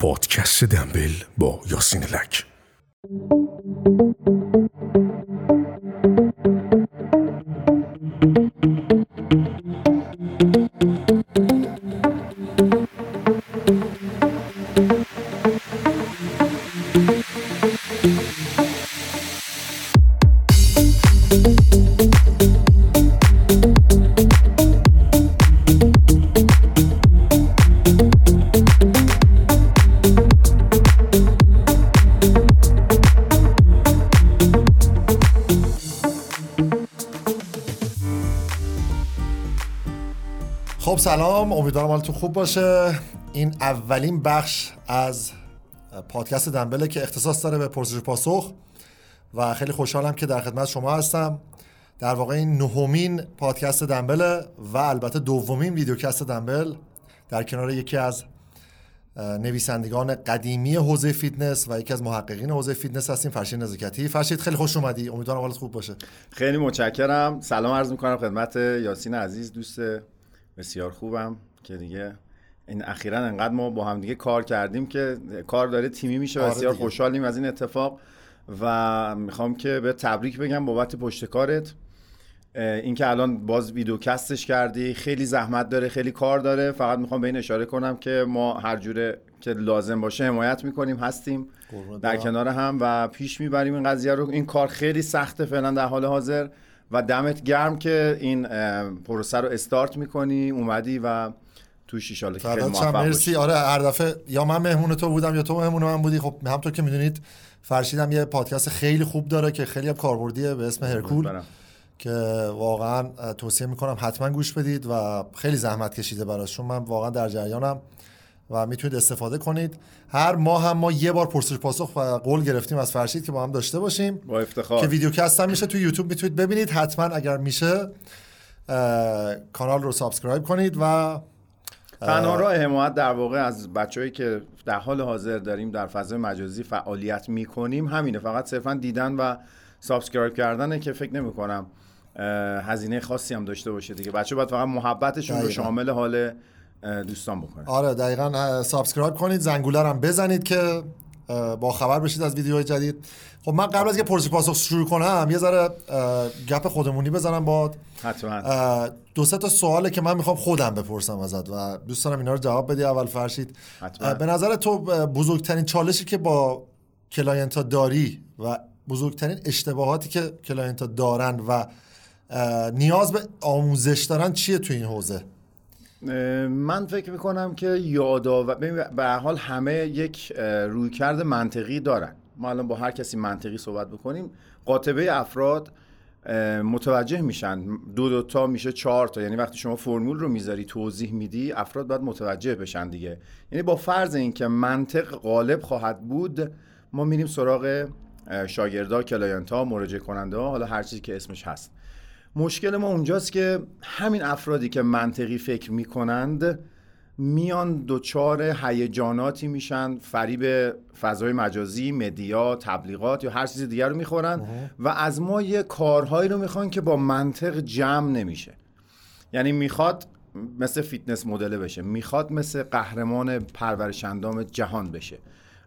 پادکست دنبل با یاسین لک. خوب باشه. این اولین بخش از پادکست دنبله که اختصاص داره به پرسش پاسخ و خیلی خوشحالم که در خدمت شما هستم. در واقع این نهمین پادکست دنبله و البته دومین ویدیوکست دنبل در کنار یکی از نویسندگان قدیمی حوزه فیتنس و یکی از محققین حوزه فیتنس هستیم فرشید نزاکتی فرشید خیلی خوش اومدی. امیدوارم حالت خوب باشه. خیلی متشکرم. سلام عرض می‌کنم خدمت یاسین عزیز دوست بسیار خوبم. که دیگه این اخیرا انقدر ما با هم دیگه کار کردیم که کار داره تیمی میشه آره بسیار. خوشحالیم از این اتفاق و می‌خوام که به تبریک بگم بابت پشت کارت اینکه الان باز ویدیوکستش کردی خیلی زحمت داره خیلی کار داره فقط می‌خوام به این اشاره کنم که ما هر جوره که لازم باشه حمایت می‌کنیم هستیم در. کنار هم و پیش می‌بریم این قضیه رو این کار خیلی سخته فعلا در حال حاضر و دمت گرم که این پروسه رو استارت می‌کنی اومدی و توش ایشالا که خیلی موفق مرسی. آره هر دفعه یا من مهمون تو بودم یا تو مهمون من بودی. خب همطور که می‌دونید فرشیدم یه پادکست خیلی خوب داره که خیلی هم کاربردیه به اسم هرکول. که واقعا توصیه می‌کنم حتما گوش بدید و خیلی زحمت کشیده براش چون من واقعا در جریانم و می‌تونید استفاده کنید. هر ماه هم ما یه بار پرسش پاسخ و قول گرفتیم از فرشید که با هم داشته باشیم. با افتخار. که ویدیوکست هم میشه تو یوتیوب می‌تونید ببینید. حتما اگر میشه کانال رو subscribe کنید و تنها راه حمایت در واقع از بچههایی که در حال حاضر داریم در فضای مجازی فعالیت می‌کنیم همینه. فقط صرفا دیدن و subscribe کردنه که فکر نمی کنم هزینه خاصی هم داشته باشه دیگه. بچه باید فقط محبتشون رو دقیقاً. شامل حال دوستان بکنه. آره دقیقا subscribe کنید زنگوله رو هم بزنید که با خبر بشید از ویدیوهای جدید. خب من قبل از که پرسش پاسخ شروع کنم یه ذره گپ خودمونی بزنم بات. حتما. دو سه تا سواله که من می‌خوام خودم بپرسم ازت و دوست دارم اینا رو جواب بدی اول فرشید. حتما. به نظر تو بزرگترین چالشی که با client ها داری و بزرگترین اشتباهاتی که client ها دارن و نیاز به آموزش دارن چیه تو این حوزه؟ من فکر می‌کنم که یادآور ببین، به حال همه یک رویکرد منطقی دارن. ما الان با هر کسی منطقی صحبت بکنیم قاطبه افراد متوجه میشن. دو دو تا میشه چهار تا. یعنی وقتی شما فرمول رو می‌ذاری توضیح میدی افراد باید متوجه بشن دیگه. یعنی با فرض اینکه منطق غالب خواهد بود ما میریم سراغ شاگردا client مراجعه کننده ها حالا هر چیزی که اسمش هست. مشکل ما اونجاست که همین افرادی که منطقی فکر می‌کنند میان دچار هیجاناتی میشن فریب فضای مجازی media تبلیغات یا هر چیز دیگر رو می‌خورن و از ما یه کارهایی رو می‌خوان که با منطق جمع نمیشه. یعنی می‌خواد مثل fitness model بشه می‌خواد مثل قهرمان پرورش اندام جهان بشه.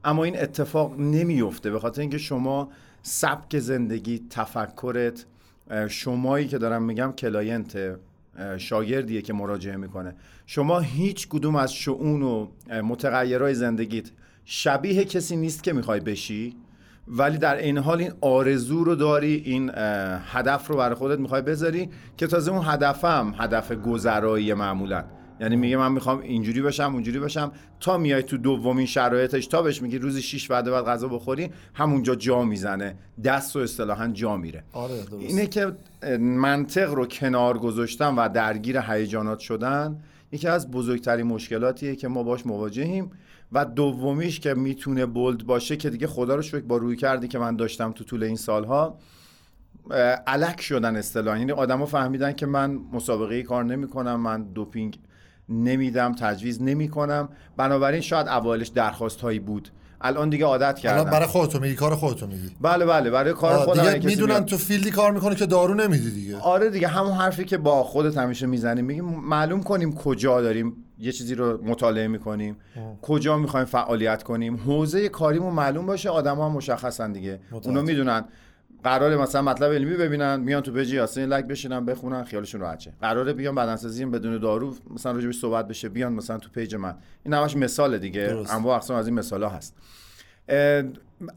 اما این اتفاق نمیفته به خاطر اینکه شما سبک زندگی تفکرت شمایی که دارم میگم client شاگردیه که مراجعه می‌کنه. شما هیچ کدوم از شعون و متغیرهای زندگیت شبیه کسی نیست که می‌خوای بشی ولی در این حال این آرزو رو داری این هدف رو برای خودت می‌خوای بذاری که تازه اون هدفم هدف گذرایی معمولا. یعنی میگه من می‌خوام اینجوری بشم اونجوری بشم. تا میای تو دومین شرایطش تا بهش میگی روزی 6 وعده بعد غذا بخوری همونجا جا می‌زنه. دست و اصطلاحا جا میره. آره درست. اینه که منطق رو کنار گذاشتن و درگیر هیجانات شدن یکی از بزرگترین مشکلاتیه که ما باش مواجهیم. و دومیش که می‌تونه بولد باشه که دیگه خدا رو شکر با روی کردی که من داشتم تو طول این سالها الک شدن اصطلاحا. یعنی آدما فهمیدن که من مسابقه کار نمی‌کنم من دوپینگ نمیدم تجویز نمی‌کنم. بنابراین شاید اولش درخواست هایی بود. الان دیگه عادت الان کردم. برای خودتو میگی کار خودتو میگی. بله بله برای کار آه، خودم دیگه می‌دونن تو field ی کار می‌کنه که دارو نمیدی دیگه. آره دیگه همون حرفی که با خودت همیشه می‌زنیم. میگیم معلوم کنیم کجا داریم یه چیزی رو مطالعه می‌کنیم. کجا می‌خوایم فعالیت کنیم. حوزه کاریمون معلوم باشه آدما هم مشخصن دیگه. متوجه. اونا می‌دونن قراره مثلا مطلب علمی ببینن میان تو page یاسین لک بشینن بخونن خیالشون راحت شه قراره بیان بدنسازی بدون دارو مثلا راجبش صحبت بشه بیان مثلا تو page من. این همش مثال دیگه. انواع اقسام از این مثالا هست.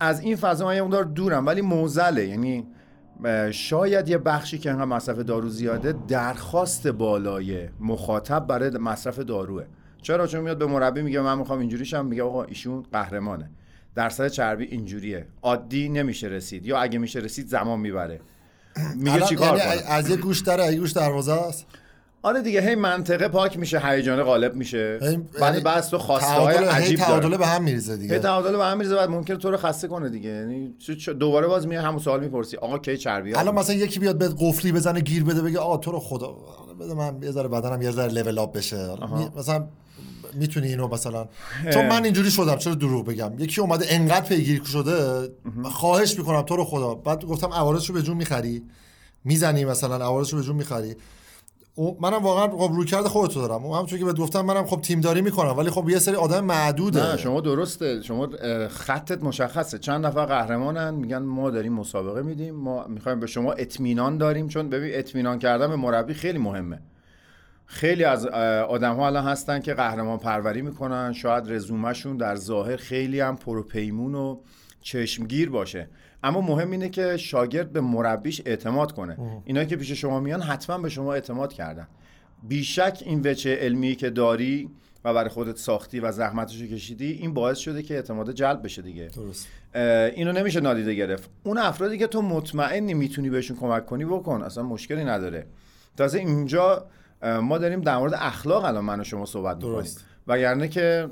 از این فضا من یه مقدار دورم ولی موزله. یعنی شاید یه بخشی که انقدر مصرف دارو زیاده درخواست بالای مخاطب برای مصرف داروه. چرا؟ چون میاد به مربی میگه من می‌خوام اینجوریشم میگه آقا ایشون قهرمانه. درصد چربی اینجوریه. عادی نمیشه رسید. یا اگه میشه رسید زمان می‌بره. میگه چیکار یعنی از یه گوش داره از یه گوش دروازه است؟ آره دیگه هی منطقه پاک میشه هیجان غالب میشه. بعد بعد تو خواسته های عجیب داره. تعادل به هم میریزه دیگه. تعادل به هم میریزه بعد ممکنه تو رو خسته کنه دیگه. یعنی دوباره باز میای همون سوال می‌پرسی. آقا کی چربی ها؟ الان مثلا یکی بیاد به قفلی بزنه گیر بده بگه آ تو رو خدا بده من یه ذره بدنم یه ذره لول اپ بشه. مثلا می‌تونی اینو مثلا؟ چون من اینجوری شدم چرا دروغ بگم؟ یکی اومده انقدر پیگیر شده خواهش می‌کنم تو رو خدا. بعد گفتم عوارضشو به جون می‌خری. می‌زنی مثلا عوارضشو به جون می‌خری. منم واقعا خب روی کرده خودتو دارم. اون همونطور که بهت گفتم منم خب تیمداری می‌کنم ولی خب یه سری آدم معدوده. نه شما درسته. شما خطت مشخصه. چند نفر قهرمانن میگن ما داریم مسابقه میدیم ما می‌خوایم به شما اطمینان داریم. چون ببین اطمینان کردن به مربی خیلی مهمه. خیلی از آدم ها الان هستن که قهرمان پروری می‌کنن. شاید رزومهشون در ظاهر خیلی هم پروپیمون و چشمگیر باشه. اما مهم اینه که شاگرد به مربیش اعتماد کنه. اینایی که پیش شما میان حتما به شما اعتماد کردن. بیشک این وچه علمی که داری و برای خودت ساختی و زحمتشو کشیدی این باعث شده که اعتماد جلب بشه دیگه. درست. اینو نمیشه نادیده گرفت. اون افرادی که تو مطمئنی می‌تونی بهشون کمک کنی بکن. اصلا مشکلی نداره. تازه اینجا ما داریم در مورد اخلاق الان من و شما صحبت می‌کنیم. درست. وگرنه که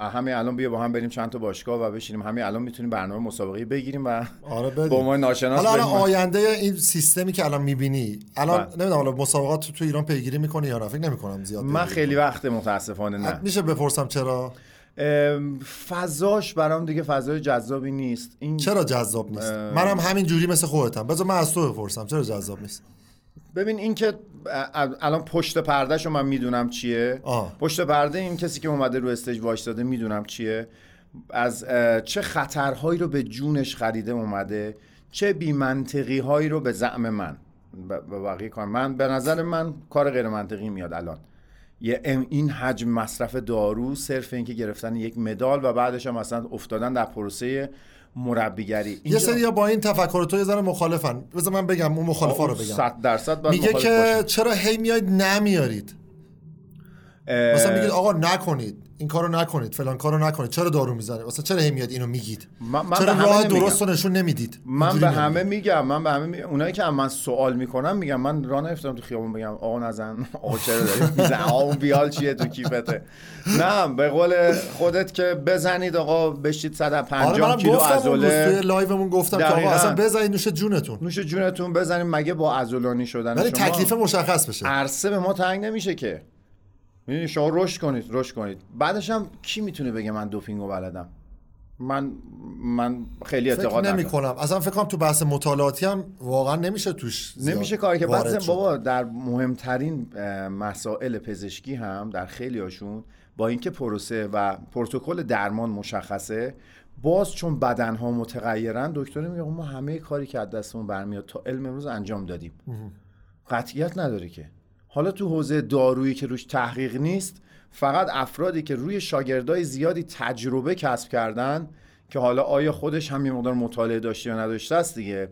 همین الان بیا با هم بریم چند تا باشگاه و بشینیم. همین الان می‌تونیم برنامه مسابقه بگیریم و آره بده عنوان ناشناس حالا. آینده این سیستمی که الان می‌بینی الان بله. نمی‌دونم حالا مسابقات تو, تو ایران پیگیری می‌کنی یا نه؟ فکر نمی‌کنم زیاد من خیلی وقت متاسفانه نه. میشه بپرسم چرا؟ فضاش برام دیگه فضای جذابی نیست. این چرا جذاب نیست؟ منم همین جوری مثل خودتم. بذار من از تو بپرسم چرا جذاب نیست؟ ببین این که الان پشت پردهش رو من می‌دونم چیه. آه. پشت پرده این کسی که اومده رو استیج وایستاده می‌دونم چیه. از چه خطرهایی رو به جونش خریده اومده چه بیمنطقی هایی رو به زعم من به بقیه کار. من به نظر من کار غیر منطقی میاد الان. یه این حجم مصرف دارو صرف اینکه گرفتن یک مدال و بعدش هم مثلا افتادن در پروسه مربیگری. یه سری با این تفکر تو یه ذره مخالفن. بذار من بگم اون مخالفا رو بگم. صد درصد باید میگه که باشیم. چرا هی میاید نمیارید؟ اه، مثلا میگید آقا نکنید. این کارو نکنید فلان کارو نکنید. چرا دارو می‌زنید؟ مثلا چرا هی میاد اینو میگید؟ من- من چرا راه. درست رو نشون نمی‌دید؟ من به. همه میگم من به همه میگم. اونایی که من سوال می‌کنم میگم من راه نرفتم تو خیابون بگم آقا نزن آقا چرا داری میزن آقا بیال چیه تو کیفته؟ نه به قول خودت که بزنید آقا بشید آره 150 منم کیلو عضله. لایومون گفتم که آقا. اصلا بزنید نوش جونتون. نوش جونتون بزنید مگه با عضلانی شدن ولی شما؟ تکلیف مشخص بشه. عرصه به ما تنگ نمیشه که. می‌دونی شما رشد کنید رشد کنید. بعدش هم کی می‌تونه بگه من دوپینگو بلدم؟ من من خیلی اعتقاد نمی. کنم. اصلا فکر کنم تو بحث مطالعاتی هم واقعا نمیشه توش نمیشه کاری که شد. بابا در مهمترین مسائل پزشکی هم در خیلی هاشون با اینکه پروسه و پروتکل درمان مشخصه باز چون بدن ها متغیرن دکتر میگه ما همه کاری که از دستمون برمیاد تا علم امروز انجام دادیم. قطعیت نداره که. حالا تو حوزه دارویی که روش تحقیق نیست فقط افرادی که روی شاگردای زیادی تجربه کسب کردن که حالا آیا خودش هم یه مقدار مطالعه داشته یا نداشته است دیگه.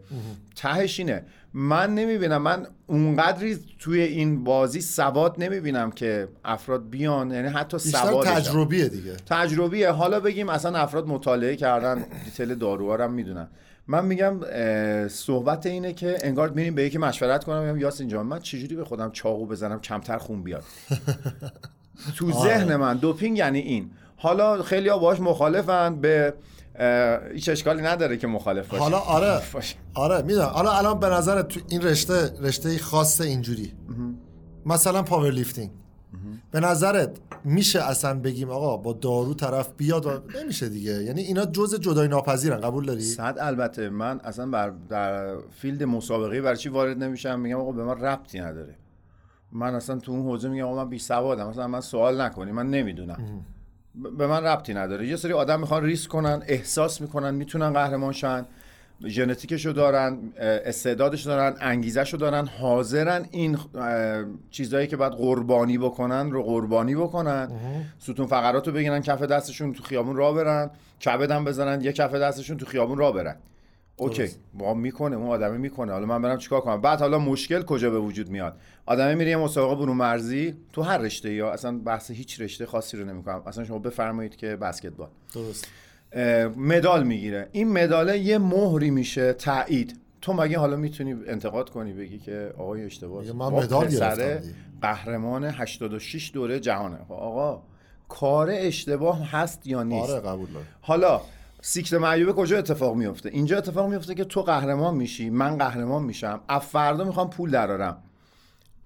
تهش اینه. من نمی‌بینم. من اونقدری توی این بازی سواد نمی‌بینم که افراد بیان یعنی حتی هم. تجربیه دیگه. تجربیه. حالا بگیم اصلا افراد مطالعه کردن دیتیل داروها رو هم می‌دونن. من میگم صحبت اینه که انگار میریم به یکی مشورت کنم میگم یاسین جان من چجوری به خودم چاقو بزنم کمتر خون بیاد؟ تو ذهن من دوپینگ یعنی این. حالا خیلی ها باش مخالفن به هیچ اشکالی نداره که مخالف باشه حالا آره. باشه. آره می‌دونم. حالا الان به نظر تو این رشته رشته خاص اینجوری. مثلا powerlifting به نظرت میشه اصلا بگیم آقا با دارو طرف بیاد و نمیشه دیگه. یعنی اینا جزء جدای ناپذیرن. قبول داری؟ صد البته. من اصلا بر در field مسابقه برای چی وارد نمیشم؟ میگم آقا به من ربطی نداره. من اصلا تو اون حوزه میگم آقا من بی سوادم. مثلا من سوال نکنی. من نمی‌دونم. به من ربطی نداره. یه سری آدم می‌خوان ریسک کنن احساس می‌کنن می‌تونن قهرمان شن ژنتیکشو دارن استعدادش دارن انگیزشو دارن حاضرن این اه، چیزایی که باید قربانی بکنن رو قربانی بکنن. ستون فقرات رو بگیرن کف دستشون تو خیابون راه برن. کبدم بزنن یه کف دستشون تو خیابون راه برن. اوکی. ما می‌کنه اون آدمه می‌کنه. حالا من برم چیکار کنم؟ بعد حالا مشکل کجا به وجود میاد؟ آدمه میره یه مسابقه برون مرزی تو هر رشته یا اصلا بحث هیچ رشته خاصی رو نمی‌کنم. اصلا شما بفرمایید که بسکتبال. درست. مدال می‌گیره. این مداله یه مهری میشه تایید. تو مگه حالا می‌تونی انتقاد کنی بگی که آقای اشتباه من مدال گرفتم. قهرمان 86 دوره جهانه. خب آقا کار اشتباه هست یا نیست؟ آره قبول دارم. حالا سیکل معیوبه کجا اتفاق میفته اینجا اتفاق میفته که تو قهرمان میشی من قهرمان میشم. از فردا می‌خوام پول درارم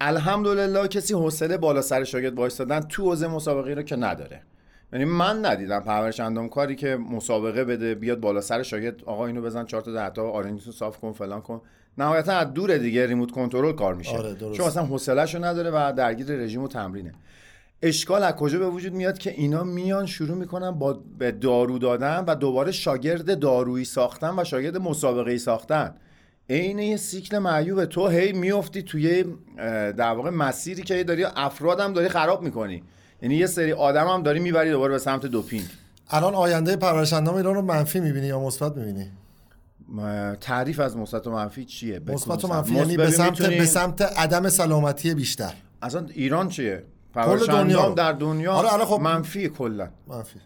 الحمدلله کسی حوصله بالا سر شاگرد وایستادن تو حوزه مسابقه رو که نداره. یعنی من ندیدم پرورش اندام کاری که مسابقه بده بیاد بالا سر شاگرد آقا اینو بزن چهار تا ده تا آرنجتو صاف کن فلان کن. نهایتا از دور دیگه ریموت کنترل کار میشه. آره، درست. چون اصلا حوصله‌شو نداره و درگیر رژیم و تمرینه. اشکال از کجا به وجود میاد که اینا میان شروع می‌کنن با به دارو دادن و دوباره شاگرد دارویی ساختن و شاگرد مسابقه ای ساختن. عین یه سیکل معیوبه تو هی میفتی توی در واقع مسیری که داری افرادم داری خراب می‌کنی. یعنی یه سری آدم هم داری می‌بری دوباره به سمت دوپینگ. الان آینده پرورش اندام ایران رو منفی می‌بینی یا مثبت می‌بینی؟ تعریف از مثبت و منفی چیه؟ مثبت و. منفی یعنی به سمت میتونی- به سمت عدم سلامتی بیشتر. اصلا ایران چیه؟ کل پرورش دنیا. در دنیا آره، خب- منفی کلا. منفی.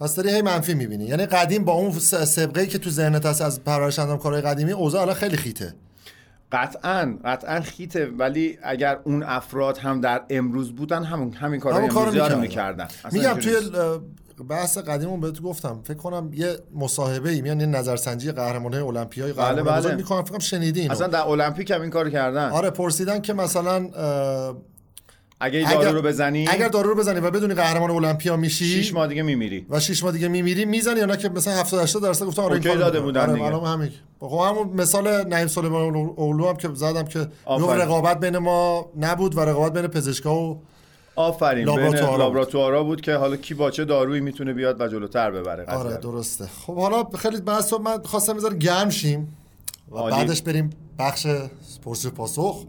پس داری هی منفی می‌بینی. یعنی قدیم با اون س- سابقه که تو ذهنت هست از پرورش اندام کارهای قدیمی اوضاع الان خیلی خیته. قطعا قطعا خیته. ولی اگر اون افراد هم در امروز بودن همون همین کارهای همون امروزی رو می‌کردن. می‌کردن. میگم توی بحث قدیمون بهت گفتم. فکر کنم یه مصاحبه ای میان یه نظرسنجی قهرمانای المپیای قهرمان بله. بزرگ می‌کنن فکر کنم شنیدی اینو. اصلا در المپیک هم این کارو کردن. آره پرسیدن که مثلا اگه دارو رو بزنی اگر دارو رو بزنی و بدونی قهرمان المپیا میشی شیش ماه دیگه میمیری و شش ماه دیگه میمیری می‌زنی یا نه که مثلا 70 80 درصد گفتن آره اوکی داده. بودن آره دیگه. الان همین خب همون مثال نعیم سلیمان اولو هم که زدم که. نوع رقابت بین ما نبود و رقابت بین پزشکا و آفرین بین لابراتوارا لابراتوارا بود که حالا کی با چه دارویی می‌تونه بیاد و جلوتر ببره آره. درسته خب حالا خیلی بحث من خواستم بذار گرم شیم و عالی. بعدش بریم بخش پرسش پاسخ.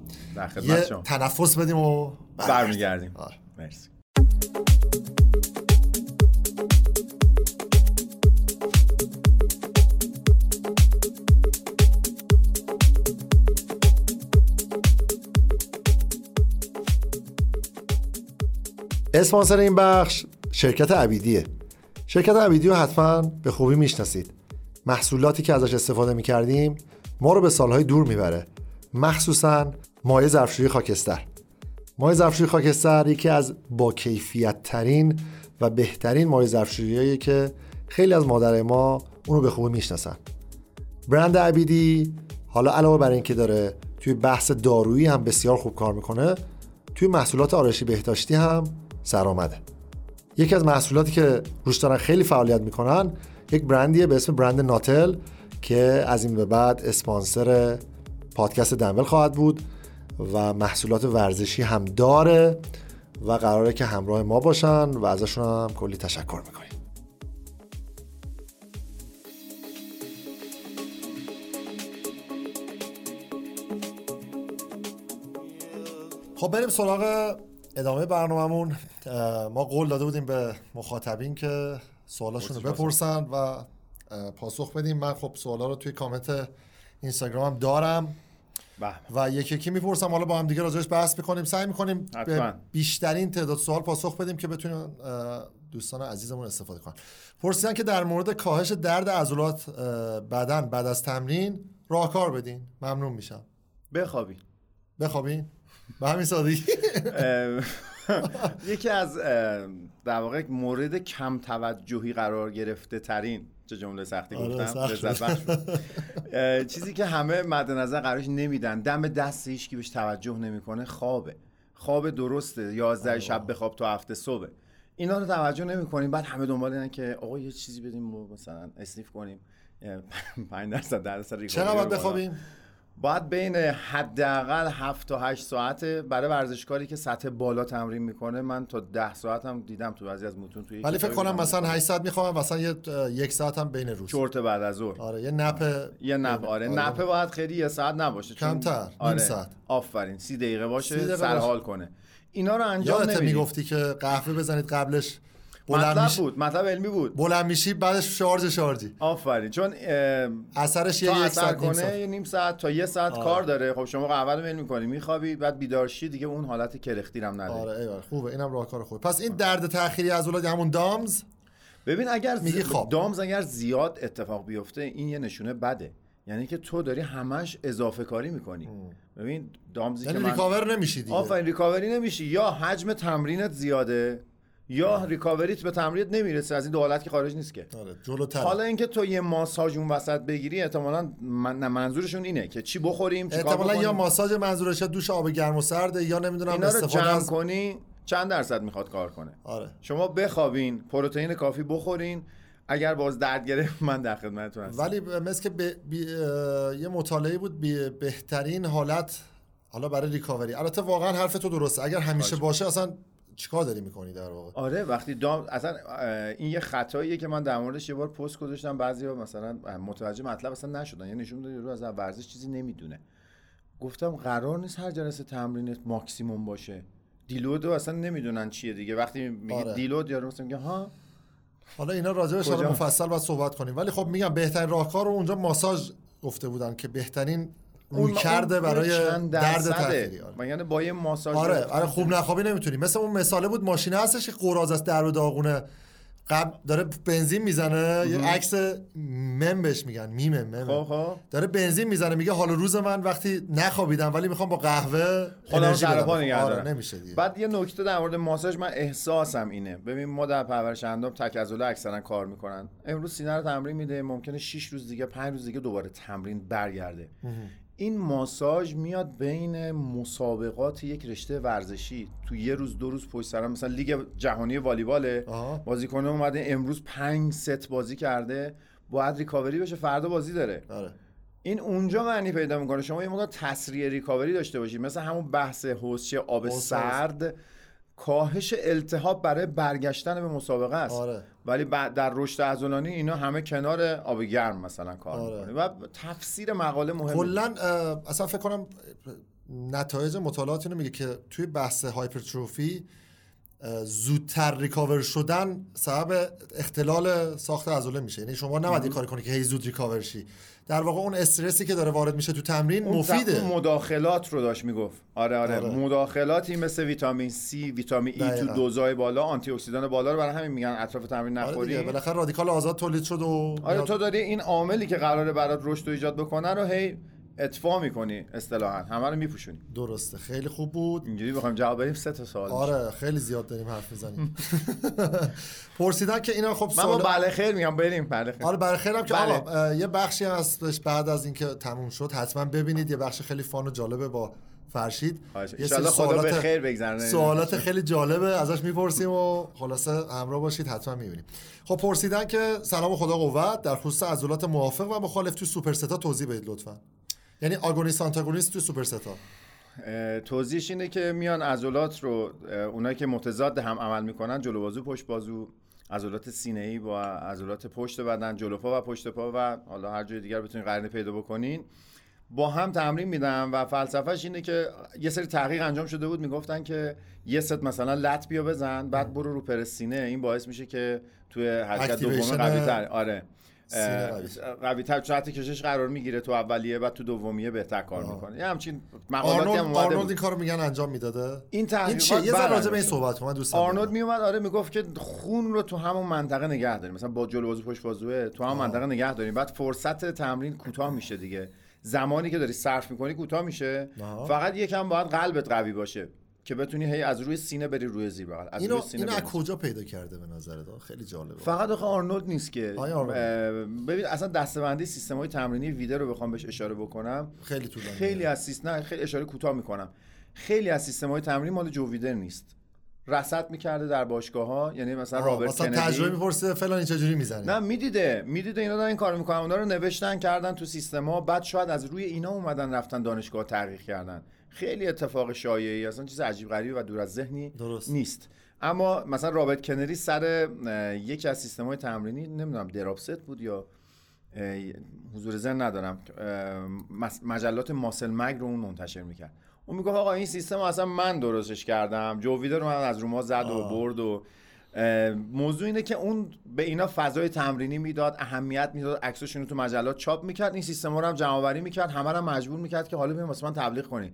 یه شما. تنفس بدیم و برمیگردیم. آره. مرسی. اسپانسر این بخش شرکت عبیدیه. شرکت عبیدی رو حتما به خوبی می‌شناسید. محصولاتی که ازش استفاده می‌کردیم ما رو به سالهای دور می‌بره. مخصوصا مایع ظرفشویی خاکستر. مایع ظرفشویی خاکستر یکی از با کیفیت ترین و بهترین مایع ظرفشوییه که خیلی از مادر ما اونو به خوبی می‌شناسن. برند عبیدی حالا علاوه بر اینکه داره توی بحث دارویی هم بسیار خوب کار می‌کنه توی محصولات آرایشی بهداشتی هم سرآمده. یکی از محصولاتی که روش دارن خیلی فعالیت می‌کنن یک برندیه به اسم برند ناتل. که از این به بعد اسپانسر پادکست دنبل خواهد بود و محصولات ورزشی هم داره و قراره که همراه ما باشن و ازشون هم کلی تشکر می‌کنیم. خب بریم سراغ ادامه برنامهمون. ما قول داده بودیم به مخاطبین که سوالاشون رو بپرسن و پاسخ بدیم. من خب سوالا رو توی کامنت اینستاگرامم دارم. به و یکی یکی می‌پرسم. حالا با هم دیگه راجعش بحث می‌کنیم. سعی می‌کنیم به. بیشترین تعداد سوال پاسخ بدیم که بتونیم دوستان عزیزمون استفاده کنن. پرسیدن که در مورد کاهش درد عضلات بدن بعد از تمرین راهکار بدین. ممنون میشم. بخوابی. بخوابین؟ به همین سادگی. یکی از در واقع مورد کم توجهی قرار گرفته ترین چه جمله سختی آره، گفتم؟ سخت لذت چیزی که همه مد نظر قرارش نمیدن. دم دست هیچ کی بهش توجه نمی‌کنه خوابه. خواب درسته 11 شب بخواب تا هفته صبح. اینا رو توجه نمی‌کنیم. بعد همه دنبال اینن که آقا یه چیزی بدیم مثلا اسنیف کنیم. اه، 5 درصد درصد چقدر باید. بخوابیم؟ باید بین حداقل 7 تا 8 ساعت برای ورزشکاری که سطح بالا تمرین می‌کنه من تا 10 ساعت هم دیدم تو بعضی از متون توی ولی فکر کنم. مثلا 8 ساعت می‌خوام مثلا یه یک ساعت هم بین روز. چرت بعد از ظهر. آره یه نپ یه نپ آره نپه باید خیلی یه ساعت نباشه چون- کمتر، نیم آره ساعت. آفرین سی دقیقه باشه دقیقه سرحال کنه. اینا رو انجام نمیدی. می‌گفتی که قهوه بزنید قبلش بلند مطلب بود مطلب علمی بود. بلند میشی بعدش شارژ شارژی. آفرین. چون اثرش یه یک ساعت نیم کنه ساعت. یه نیم ساعت تا یه ساعت آره. کار داره. خب شما قهوه رو میل می‌کنی میخوابی بعد بیدارشی دیگه اون حالت کرختی هم نداری. آره ایوه خوبه. اینم راهکار خوبه. پس این درد تأخیری عضلات همون DOMS؟ ببین اگر میگی خواب. DOMS اگر زیاد اتفاق بیفته این یه نشونه بده. یعنی که تو داری همش اضافه کاری می‌کنی. ببین DOMS ی یعنی که من recover نمیشی دیگه. آفرین recovery نمیشی. یا حجم تمرینت زیاده یا recovery ت به تمرینت نمی‌رسه از این دو حالت که خارج نیست که. آره جلوتر حالا اینکه تو یه ماساژ اون وسط بگیری احتمالا من... منظورشون اینه که چی بخوریم چی احتمالا یا. ماساژ منظورشه دوش آب گرم و سرده یا نمی‌دونم اینا رو استفاده جمع از کنی چند درصد می‌خواد کار کنه. آره. شما بخوابین پروتئین کافی بخورین اگر باز درد گرفت من در خدمتتون هستم. ولی مثل که بی- اه، یه مطالعه بود بی- بهترین حالت حالا برای recovery البته واقعا حرف تو درسته. اگر همیشه باشه اصلا چیکار داری می‌کنی در واقع؟ آره وقتی دام اصلا این یه خطاییه که من در موردش یه بار پست گذاشتم بعضیا مثلا متوجه مطلب اصلا نشدن یعنی نشون میده رو از ورزش چیزی نمی‌دونه. گفتم قرار نیست هر جلسه تمرینت ماکسیموم باشه. دیلود رو اصلا نمی‌دونن چیه دیگه. وقتی میگه آره. دیلود یارو مثلا میگه ها؟ حالا اینا راجبش حالا کجا؟ مفصل باید صحبت کنیم. ولی خب میگم بهترین راهکار رو اونجا ماساژ گفته بودن که بهترین روی کرده برای درد؟ تأخیری آره. یعنی با یه ماساژ آره آره خوب نخوابی نمی‌تونی. مثل اون مثاله بود ماشینه هستش که قراز است در و داغونه. قبل داره بنزین می‌زنه یه عکس مم بهش میگن میمه ممه خب خب. داره بنزین می‌زنه میگه حال روز من وقتی نخوابیدم ولی می‌خوام با قهوه انرژی بدم. نگه آره. نمیشه دیگه. بعد یه نکته در مورد ماساژ من احساسم اینه. ببین ما در پرورش اندام تک عضله اکثرا کار می‌کنن. امروز سینه رو تمرین میده ممکنه 6 روز دیگه 5 روز دیگه دوباره تمرین برگرده. این ماساژ میاد بین مسابقات یک رشته ورزشی. تو یه روز دو روز پشت سر هم، مثلا لیگ جهانی والیباله. بازیکن اومده امروز 5 ست بازی کرده. باید ریکاوری بشه فردا بازی داره. آره. این اونجا معنی پیدا می‌کنه. شما یه موقع تسریع ریکاوری داشته باشید. مثل همون بحث حوضچه آب سرد کاهش التهاب برای برگشتن به مسابقه است. آره. ولی بعد در رشد عضلانی اینا همه کنار آب گرم مثلا کار آره. می‌کنه و تفسیر مقاله مهمه. کلا اصلا فکر کنم نتایج مطالعات اینو میگه که توی بحث hypertrophy زودتر recover شدن سبب اختلال ساخت عضله میشه. یعنی شما نباید این کار کنی که هی زود recover شی. در واقع اون استرسی که داره وارد میشه تو تمرین اون مفیده. اون مداخلات رو داشت می‌گفت. آره آره, آره. مداخلاتی مثل ویتامین C ویتامین E تو. دوزای بالا آنتی اکسیدان بالا رو برای همین میگن اطراف تمرین آره نخوری. دیگه بالاخره رادیکال آزاد تولید شد و آره تو داری این عاملی که قراره برات رشد و ایجاد بکنه رو هی اطفا می‌کنی اصطلاحا. همه رو میپوشونی. درسته. خیلی خوب بود. اینجوری بخوایم جواب بدیم سه تا سوال. آره خیلی زیاد داریم حرف می‌زنیم. پرسیدن که اینا خب من سوال بله خیر میگم. بریم. بله خیر. آره برای خیرم که بله. آقا یه بخشی هستش بعد از اینکه تموم شد حتما ببینید یه بخش خیلی فان و جالبه با فرشید. خواهش. یه سری خدا به خیر بگذرونه. سوالات خیلی جالبه ازش می‌پرسیم و خلاصه همراه باشید حتما می‌بینیم. خب پرسیدن که سلام خدا قوت در خصوص عضلات موافق و مخالف تو سوپر ستا توضیح بدید لطفا. یعنی آگونیست آنتاگونیست تو سوپر ستا. توضیحش اینه که میان عضلات رو اونایی که متضاد هم عمل می‌کنن جلو بازو پشت بازو. عضلات سینه ای با عضلات پشت بدن جلو پا و پشت پا و حالا هر جای دیگر بتونین قرینه پیدا بکنین. با هم تمرین میدن و فلسفهش اینه که یه سری تحقیق انجام شده بود می‌گفتن که یه ست مثلا لط بیا بزن بعد برو رو پرسینه این باعث میشه که توی حرکت دوم قوی تر آره. قوی تر ساعت کشش قرار می‌گیره تو اولیه بعد تو دومیه بهتر کار می‌کنه. یه همچین مقالاتی هم اومده آرنولد. این کارو میگن انجام می‌داده؟ این تحقیقات یه ذره بعد راجع به این صحبت من دوست آرنولد میومد آره می‌گفت که خون رو تو همون منطقه نگه داریم. مثلا با جلو بازو پشت بازوه تو همون منطقه نگه داریم. بعد فرصت تمرین کوتاه میشه دیگه. زمانی که داری صرف می‌کنی کوتاه میشه. آها. فقط یکم باید قلبت قوی باشه. که بتونی هی از روی سینه بری روی زیر بغل از اینو روی سینه اینو. از کجا پیدا کرده به نظرت خیلی جالبه فقط آخه آرنولد نیست که آرنولد؟ ببین اصلا دستبندی سیستم های تمرینی ویده رو بخوام بهش اشاره بکنم خیلی طولانیه. خیلی از سیستم خیلی اشاره کوتاه می‌کنم خیلی از سیستم های تمرین مال جو ویدر نیست رصد می‌کرده در باشگاه ها یعنی مثلا آه، رابرت مثلا کندی. تجربه می‌پرسه فلان این چجوری می‌زنه؟ نه می‌دیده. می‌دیده. اینا دارن این کارو می‌کنن. اونا رو نوشتن کردن تو سیستما بعد شاید از روی اینا اومدن رفتن دانشگاه تحقیق کردن. خیلی اتفاق شایعی اصلا چیز عجیب غریبی و دور از ذهنی درست. نیست. اما مثلا رابرت کنری سر یکی از سیستم های تمرینی نمی‌دونم دراپست بود یا حضور ذهن ندارم مجلات ماسل مگ رو اون منتشر می‌کرد. اون می‌گفت آقا این سیستم اصلا من درستش کردم. جوویدر رو من از روما زد و برد و موضوع اینه که اون به اینا فضای تمرینی می‌داد اهمیت می‌داد عکساشون رو تو مجلات چاپ می‌کرد این سیستم رو هم جمع آوری می‌کرد همه رو مجبور می‌کرد که حالا بیا واسه من تبلیغ کنی.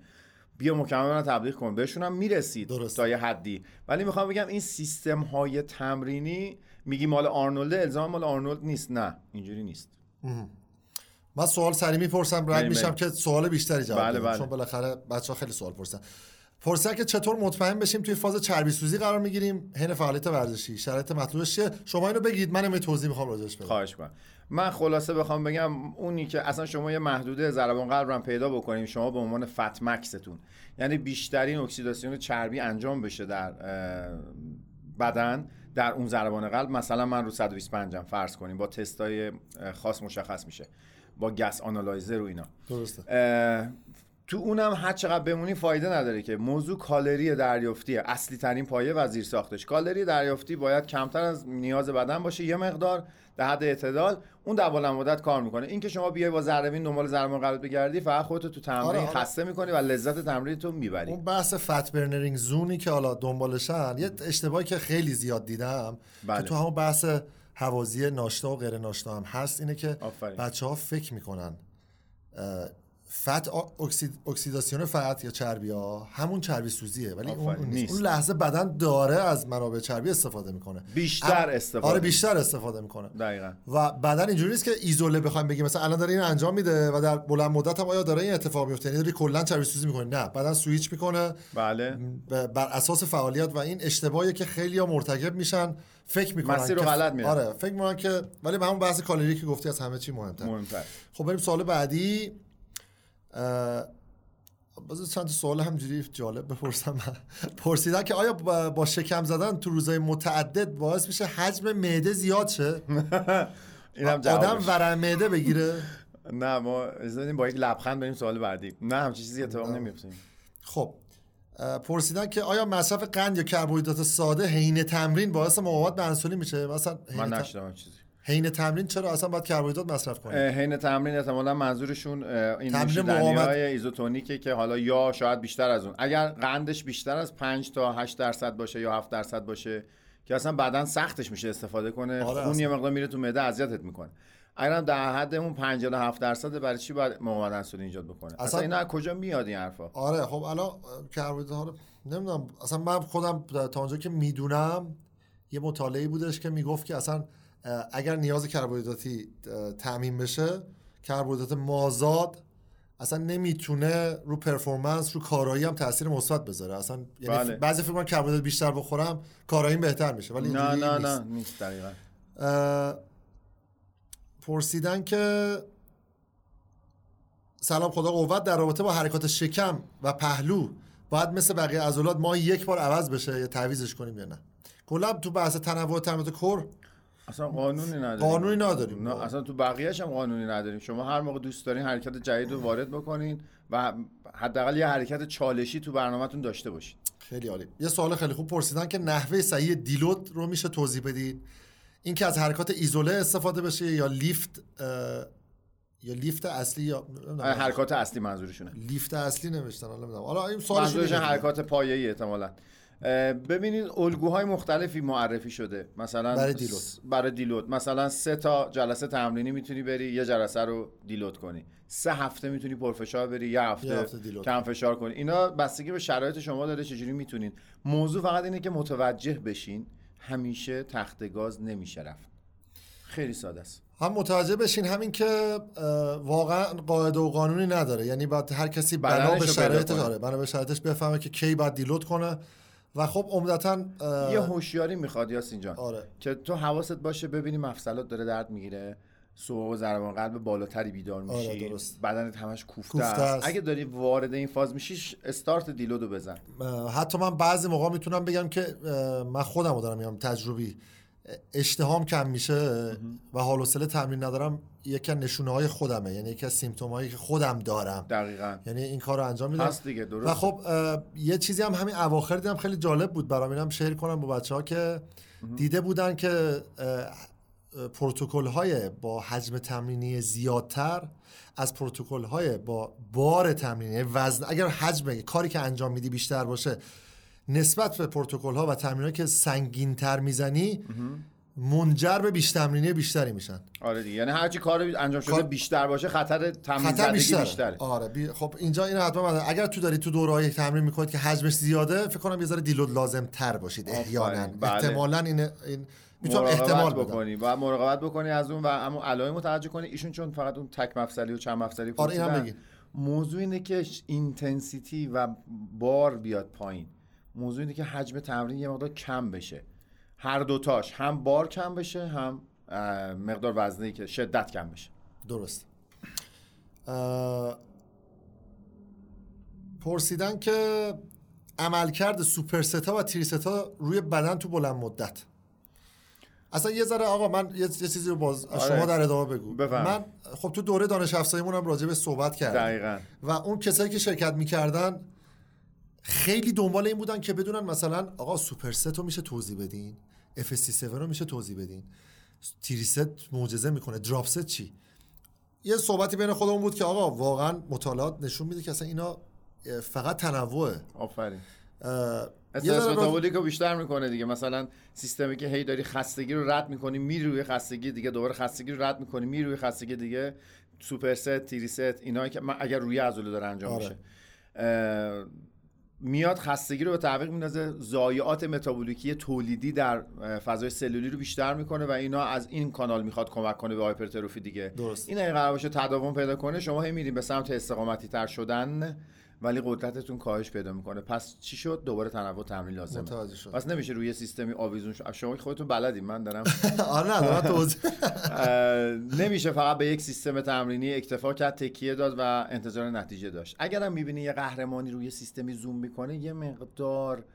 بیا مکمل من تبلیغ کن. بهشون هم می‌رسید درست. تا یه حدی. ولی می‌خوام بگم این سیستم های تمرینی میگی مال آرنولد الزام مال آرنولد نیست. نه اینجوری نیست. من سوال سری می‌پرسم رد میشم. که سوال بیشتری جواب بله، بدم بله. چون بالاخره بچه ها خیلی سوال پرسن. پرسیدن که چطور مطمئن بشیم توی فاز چربی سوزی قرار می‌گیریم؟ حین فعالیت ورزشی. شرایط مطلوبش چیه؟ شما اینو بگید من یه توضیح می‌خوام راجعش بدم. خواهش کنم من خلاصه بخوام بگم اونی که اصلا شما یه محدوده ضربان قلب رو هم پیدا بکنیم شما به عنوان fat max تون. یعنی بیشترین اکسیداسیون چربی انجام بشه در بدن در اون ضربان قلب. مثلا من رو 125 م فرض کنیم با تستای خاص مشخص میشه. با gas analyzer و اینا. درسته. تو اونم هر چقدر بمونی فایده نداره که. موضوع کالری دریافتیه. اصلی ترین پایه و زیر ساختش. کالری دریافتی باید کمتر از نیاز بدن باشه. یه مقدار در حد اعتدال. اون در بلند مدت کار می‌کنه. این که شما بیای با ضربه دنبال ضربان قلب بگردی فقط خودتو تو تمرین آره، آره. خسته می‌کنی و لذت تمرین تو می‌بری. اون بحث fat burning zone ی که حالا دنبالشن یه اشتباهی که خیلی زیاد دیدم بله. که تو همون بحث هوازی ناشتا و غیر ناشتا هم هست اینه که آفرین. بچه ها فکر می‌کنن fat oxid، اکسیداسیون fat یا چربی ها؟ همون چربی سوزیه ولی اون, نیست. اون لحظه بدن داره از منابع چربی استفاده می‌کنه. بیشتر اما- استفاده آره بیشتر استفاده می‌کنه. دقیقا. و بدن اینجوری نیست که ایزوله بخوایم بگیم مثلا الان داره این انجام میده و در بلند مدت هم آیا داره این اتفاق میفته یعنی داری کلا چربی سوزی می‌کنه. نه بدن سویچ می‌کنه. بله. بر اساس فعالیت و این اشتباهی که خیلی ها مرتکب میشن. فکر می‌کنن مسیر رو غلط میرن. آره فکر می‌کنن که ولی به همون بحث کالری که گفتی از همه چی مهمتر. مهمتر. خب بریم سوال بعدی. بذار چند سوال همجوری جالب بپرسم. پرسیدن که آیا با شکم زدن تو روزهای متعدد باعث میشه حجم معده زیاد شه؟ اینم آدم ورم معده بگیره. نه ما بدیم با یک لبخند بریم سوال بعدی. نه همچین چیزی اتفاق نمیفته خب پرسیدن که آیا مصرف قند یا کربوهیدرات ساده حین تمرین باعث مقاومت به انسولین میشه؟ مثلا من نشدم چیزی. حین تمرین چرا اصلا باید کربوهیدرات مصرف کنیم حین تمرین احتمالا منظورشون این تمرین نوشیدنی. های ایزوتونیکه که حالا یا شاید بیشتر از اون. اگر قندش بیشتر از 5 تا 8 درصد باشه یا 7 درصد باشه که اصلا بعدا سختش میشه استفاده کنه آره، خون. یه مقدار میره تو معده اذیتت می‌کنه. اگرم در حد اون 5 تا 7 درصد برای چی باید مقاومت انسولین ایجاد بکنه؟ اصلا, اصلا- اینا از کجا میاد این حرفا؟ آره خب الان کربوهیدرات رو نمی‌دونم اصلا من خودم تا اونجا که می‌دونم یه مطالعه بودش که می‌گفت که اصلا اگر نیاز کربوهیدراتی اه، تامین بشه کربوهیدرات مازاد اصلا نمی‌تونه رو پرفورمنس رو کارایی هم تاثیر مثبت بذاره اصلا یعنی بله. بعضی فکر کربوهیدرات بیشتر بخورم کاراییم بهتر میشه ولی نه نه نیست. نه نیست دقیقا پرسیدن که سلام خدا قوت در رابطه با حرکات شکم و پهلو باید مثل بقیه عضلات ما یک بار عوض بشه یا تعویزش کنیم یا نه کلا تو بحث تنوع تمرینات کور اصلا قانونی نداریم. قانونی نداریم. نه اصلا تو بقیه‌اش هم قانونی نداریم. شما هر موقع دوست دارین حرکت جدید رو وارد بکنین و حداقل یه حرکت چالشی تو برنامهتون داشته باشین. خیلی عالی. یه سوال خیلی خوب پرسیدن که نحوه صحیح دیلود رو میشه توضیح بدید؟ این که از حرکات ایزوله استفاده بشه یا لیفت یا لیفت اصلی یا. حرکات اصلی منظورشونه. لیفت اصلی نوشتن حالا نمی‌دونم. حالا این سوالش منظورش حرکات پایه‌ای احتمالاً. ببینید الگوهای مختلفی معرفی شده. مثلا برای دیلود. برای دیلود مثلا سه تا جلسه تمرینی می‌تونی بری یه جلسه رو دیلود کنی. سه هفته می‌تونی پرفشار بری یه هفته, یه هفته. کم فشار کنی. اینا بستگی به شرایط شما داره چجوری می‌تونین. موضوع فقط اینه که متوجه بشین همیشه تخت گاز نمیشه رفت. خیلی ساده است. هم متوجه بشین همین که واقعا قاعده و قانونی نداره. یعنی باید هر کسی بنا به کنه. آره بنا به شرایطش بفهمه که کی باید دیلود کنه. و خب عمدتا یه هوشیاری می‌خواد یاسین جان آره که تو حواست باشه ببینی مفصلات داره درد می‌گیره صبح و ضربان قلب بالاتری بیدار میشی آره، درست. بدنت همش کوفته, کوفته است. است. اگه داری وارد این فاز میشی استارت دیلودو بزن حتی من بعضی موقع می‌تونم بگم که من خودم رو دارم میگم تجربی اشتهام کم میشه و حال و تمرین ندارم یکی از نشونه های خودمه. یعنی یکی از سیمتوم هایی که خودم دارم. دقیقا. یعنی این کار رو انجام میدم. هست دیگه درست و خب یه چیزی هم همین اواخر دیدم خیلی جالب بود برام. اینم شیر کنم با بچه ها که دیده بودن که پروتکل های با حجم تمرینی زیادتر از پروتکل های با بار تمرینی وزن اگر حجم کاری که انجام میدی بیشتر باشه نسبت به پروتکل ها و تمرین که سنگین تر می‌زنی منجر به بیش تمرینی بیشتری میشن. آره دیگه. یعنی هرچی کار انجام شده بیشتر باشه خطر تمرین خطر زدگی بیشتره. آره بی... خب اینجا اینو حتما اگر تو داری تو دورهای تمرین می‌کنید که حجمش زیاده فکر کنم یه ذره دیلود لازم تر باشید احیانا. بله. احتمالا این این می‌تونم احتمال بکنی. و مراقبت بکنی از اون و اما علائم متوجه کنی. ایشون چون فقط اون تک مفصلی و چند مفصلی آره، اینم پرسیدن. بگین. موضوع اینه که اینتنسیتی و بار بیاد پایین. موضوع اینه که حجم تمرین یه مقدار کم بشه. هر دوتاش هم بار کم بشه هم مقدار وزنی که شدت کم بشه. درست. پرسیدن که عملکرد سوپرستا و تریستا روی بدن تو بلند مدت. اصلا یه ذره آقا من یه, چیزی رو باز از آره. شما در ادامه بگو. بفهم. من خب تو دوره دانش افزاییمون هم راجع به صحبت کردم. دقیقا. و اون کسایی که شرکت می‌کردن خیلی دنبال این بودن که بدونن مثلا آقا super set رو میشه توضیح بدین؟ FST-7 رو میشه توضیح بدین؟ tri-set معجزه می‌کنه. drop set چی؟ یه صحبتی بین خودمون بود که آقا واقعا مطالعات نشون میده که اصلا اینا فقط تنوعه. آفرین. استرس متابولیک رو بیشتر می‌کنه دیگه. مثلا سیستمی که هی داری خستگی رو رد می‌کنی میری روی خستگی دیگه. دوباره خستگی رو رد می‌کنی میری روی خستگی دیگه. super set tri-set اینایی که من اگر روی عضله داره انجام آره. میشه. میاد خستگی رو به تعویق میندازه. ضایعات متابولیکی تولیدی در فضای سلولی رو بیشتر می‌کنه و اینا از این کانال می‌خواد کمک کنه به hypertrophy دیگه. درست. این اگه قرار باشه تداوم پیدا کنه شما هی میریم به سمت استقامتی تر شدن. ولی قدرتتون کاهش پیدا می‌کنه. پس چی شد؟ دوباره تنوع تمرین لازمه. شدم. پس نمیشه روی سیستمی آویزون شد. شما که خودتون بلدین. من دارم آره نه توضیح نمیشه فقط به یک سیستم تمرینی اکتفا کرد تکیه داد و انتظار نتیجه داشت. اگرم می‌بینی یه قهرمانی روی سیستمی زوم می‌کنه یه مقدار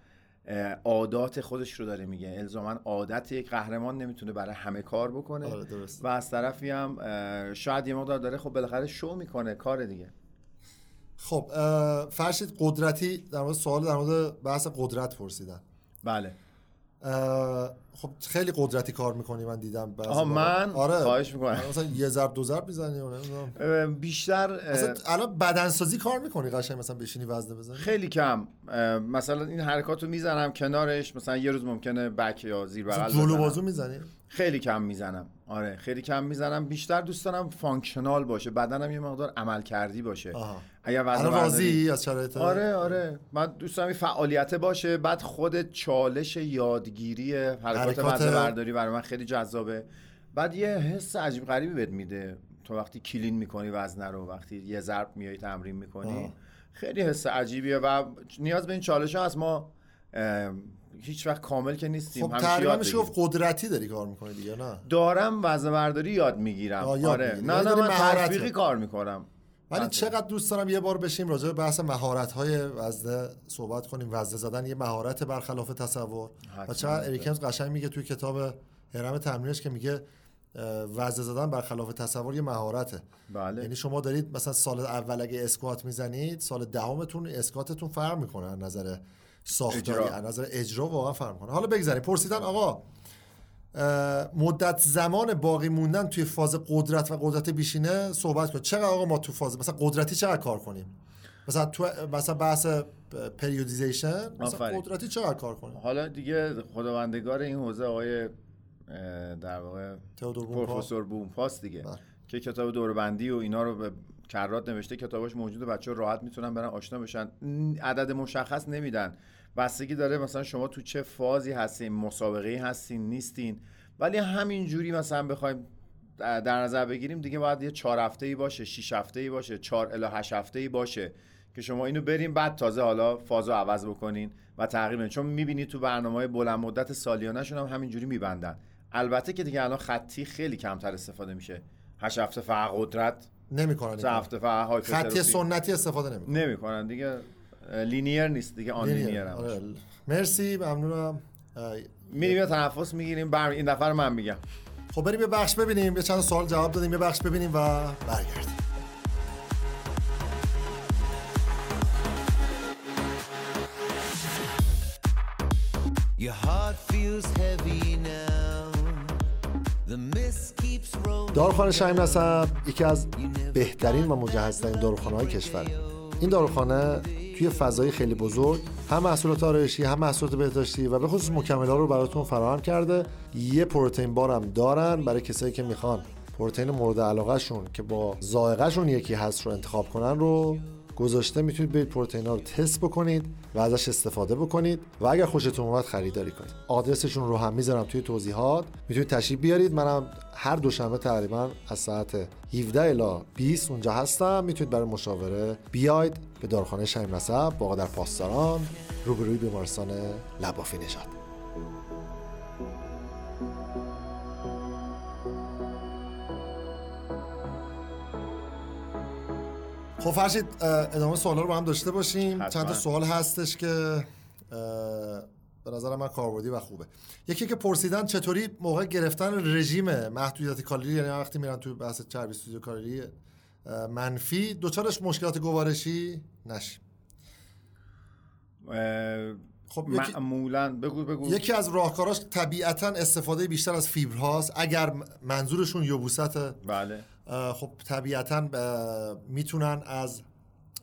عادات خودش رو داره میگه. الزاما عادت یک قهرمان نمی‌تونه برای همه کار بکنه. آره، درست. و از طرفی هم شاید یه مقدار داره خب بالاخره شو می‌کنه کار دیگه. خب فرشید قدرتی در مورد سوال در مورد بحث قدرت پرسیدن. بله. خب خیلی قدرتی کار می‌کنی من دیدم آها،. من؟ آره. خواهش می‌کنم. مثلا یه ضرب دو ضرب می‌زنی بیشتر مثلا الان بدنسازی کار می‌کنی قشنگ مثلا بشینی وزنه بزنی؟ خیلی کم. مثلا این حرکات رو می‌زنم کنارش مثلا یه روز ممکنه back یا زیر بغل جلو. بازو می‌زنی؟ خیلی کم می‌زنم. آره خیلی کم می‌زنم. بیشتر دوست دارم functional باشه. بدنم یه مقدار عملکردی باشه. آها. اگر الان راضی از شرایط؟ آره آره. من دوست دارم این فعالیت باشه. بعد خود چالش یادگیری حرکات حرکات- برداری برای من خیلی جذابه. بعد یه حس عجیب غریبی بهت میده. تو وقتی کلین می‌کنی وزنه رو وقتی یه ضرب میای تمرین می‌کنی. آه. خیلی حس عجیبیه و نیاز به این چالش ها از ما هیچ وقت کامل که نیستیم. خب تقریبا میشه. گفت قدرتی داری کار می‌کنی دیگه نه؟ دارم وزن برداری یاد می‌گیرم. آره. نه یعنی نه داری من تطبیقی. کار می‌کنم. ولی چقدر دوست دارم یه بار بشیم راجع به بحث مهارت های وزنه صحبت کنیم. وزنه زدن یه مهارت برخلاف تصور. و. چقدر اریکمز قشنگ میگه توی کتاب هرم تمرینش که میگه وزنه زدن برخلاف تصور یه مهارته. بله. یعنی شما دارید مثلا سال اول اگه اسکوات می‌زنید سال دهمتون اسکاتتون فرق می‌کنه از نظر ساختاری. از نظر اجرا واقعا فرق می‌کنه. حالا بگذاریم. پرسیدن آقا مدت زمان باقی موندن توی فاز قدرت و قدرت بیشینه صحبت کن. چقدر آقا ما تو فاز مثلا قدرتی چقدر کار کنیم؟ مثلا تو مثلا بحث پریودیزیشن مثلا. قدرتی چقدر کار کنیم؟ حالا دیگه خداوندگار این حوزه آقای در واقع. پروفسور بومپاس دیگه بله. که کتاب دوربندی و اینا رو به کرات نوشته. کتاباش موجوده. بچه راحت می‌تونن برن آشنا بشن. عدد مشخص نمیدن. بستگی داره مثلا شما تو چه فازی هستین مسابقه هستین نیستین. ولی همین جوری مثلا بخوایم در نظر بگیریم دیگه باید یه چهار هفته ای باشه شش هفته ای باشه چهار الی هشت هفته ای باشه که شما اینو بریم بعد تازه حالا فازو عوض بکنین و تغییر بدین. چون می‌بینید تو برنامه های بلند مدت سالیانهشون هم همینجوری میبندن. البته که دیگه الان خطی خیلی کمتر استفاده میشه. هشت هفته فقط قدرت نمی‌کنن هفته فقط خطی سنتی استفاده نمی‌کنن. نمی‌کنن دیگه. لینیر نیست دیگه آن لینیر هم آره. مرسی ممنونم میریم یه تنفس می‌گیریم بر این دفعه رو من میگم خب بریم یه بخش ببینیم یه چند سوال جواب دادیم یه بخش ببینیم و برگردیم Your heart feels heavy now. The mist keeps rolling. داروخانه شهیم نسب یکی از بهترین و مجهزترین داروخانه های کشور این داروخانه توی فضای خیلی بزرگ هم محصولات آرایشی هم محصولات بهداشتی و به خصوص مکمل‌ها رو براتون فراهم کرده. یه پروتئین بار هم دارن برای کسایی که می‌خوان پروتئین مورد علاقهشون که با ذائقهشون یکی هست رو انتخاب کنن رو گذاشته می‌تونید برید پروتئین ها رو تست بکنید و ازش استفاده بکنید و اگر خوشتون اومد خریداری کنید. آدرسشون رو هم می‌ذارم توی توضیحات. می‌تونید تشریف بیارید. منم هر دوشنبه تقریبا از ساعت 17 الی 20 اونجا هستم. می‌تونید برای مشاوره بیاید به داروخانه شهیم نسب واقع در پاسداران روبروی بیمارستان لبافی نژاد. خب فرشید ادامه سوالا رو با هم داشته باشیم. حتما. چند تا سوال هستش که به نظر من کاربردی و خوبه. یکی که پرسیدن چطوری موقع گرفتن رژیم محدودیت کالری یعنی وقتی میرن توی بحث چربی سوزی کالری منفی دوچارش مشکلات گوارشی نشیم. خب یکی, معمولا بگو بگو. یکی از راهکاراش طبیعتا استفاده بیشتر از فیبرهاست. اگر منظورشون یبوست بله. خب طبیعتا می‌تونن از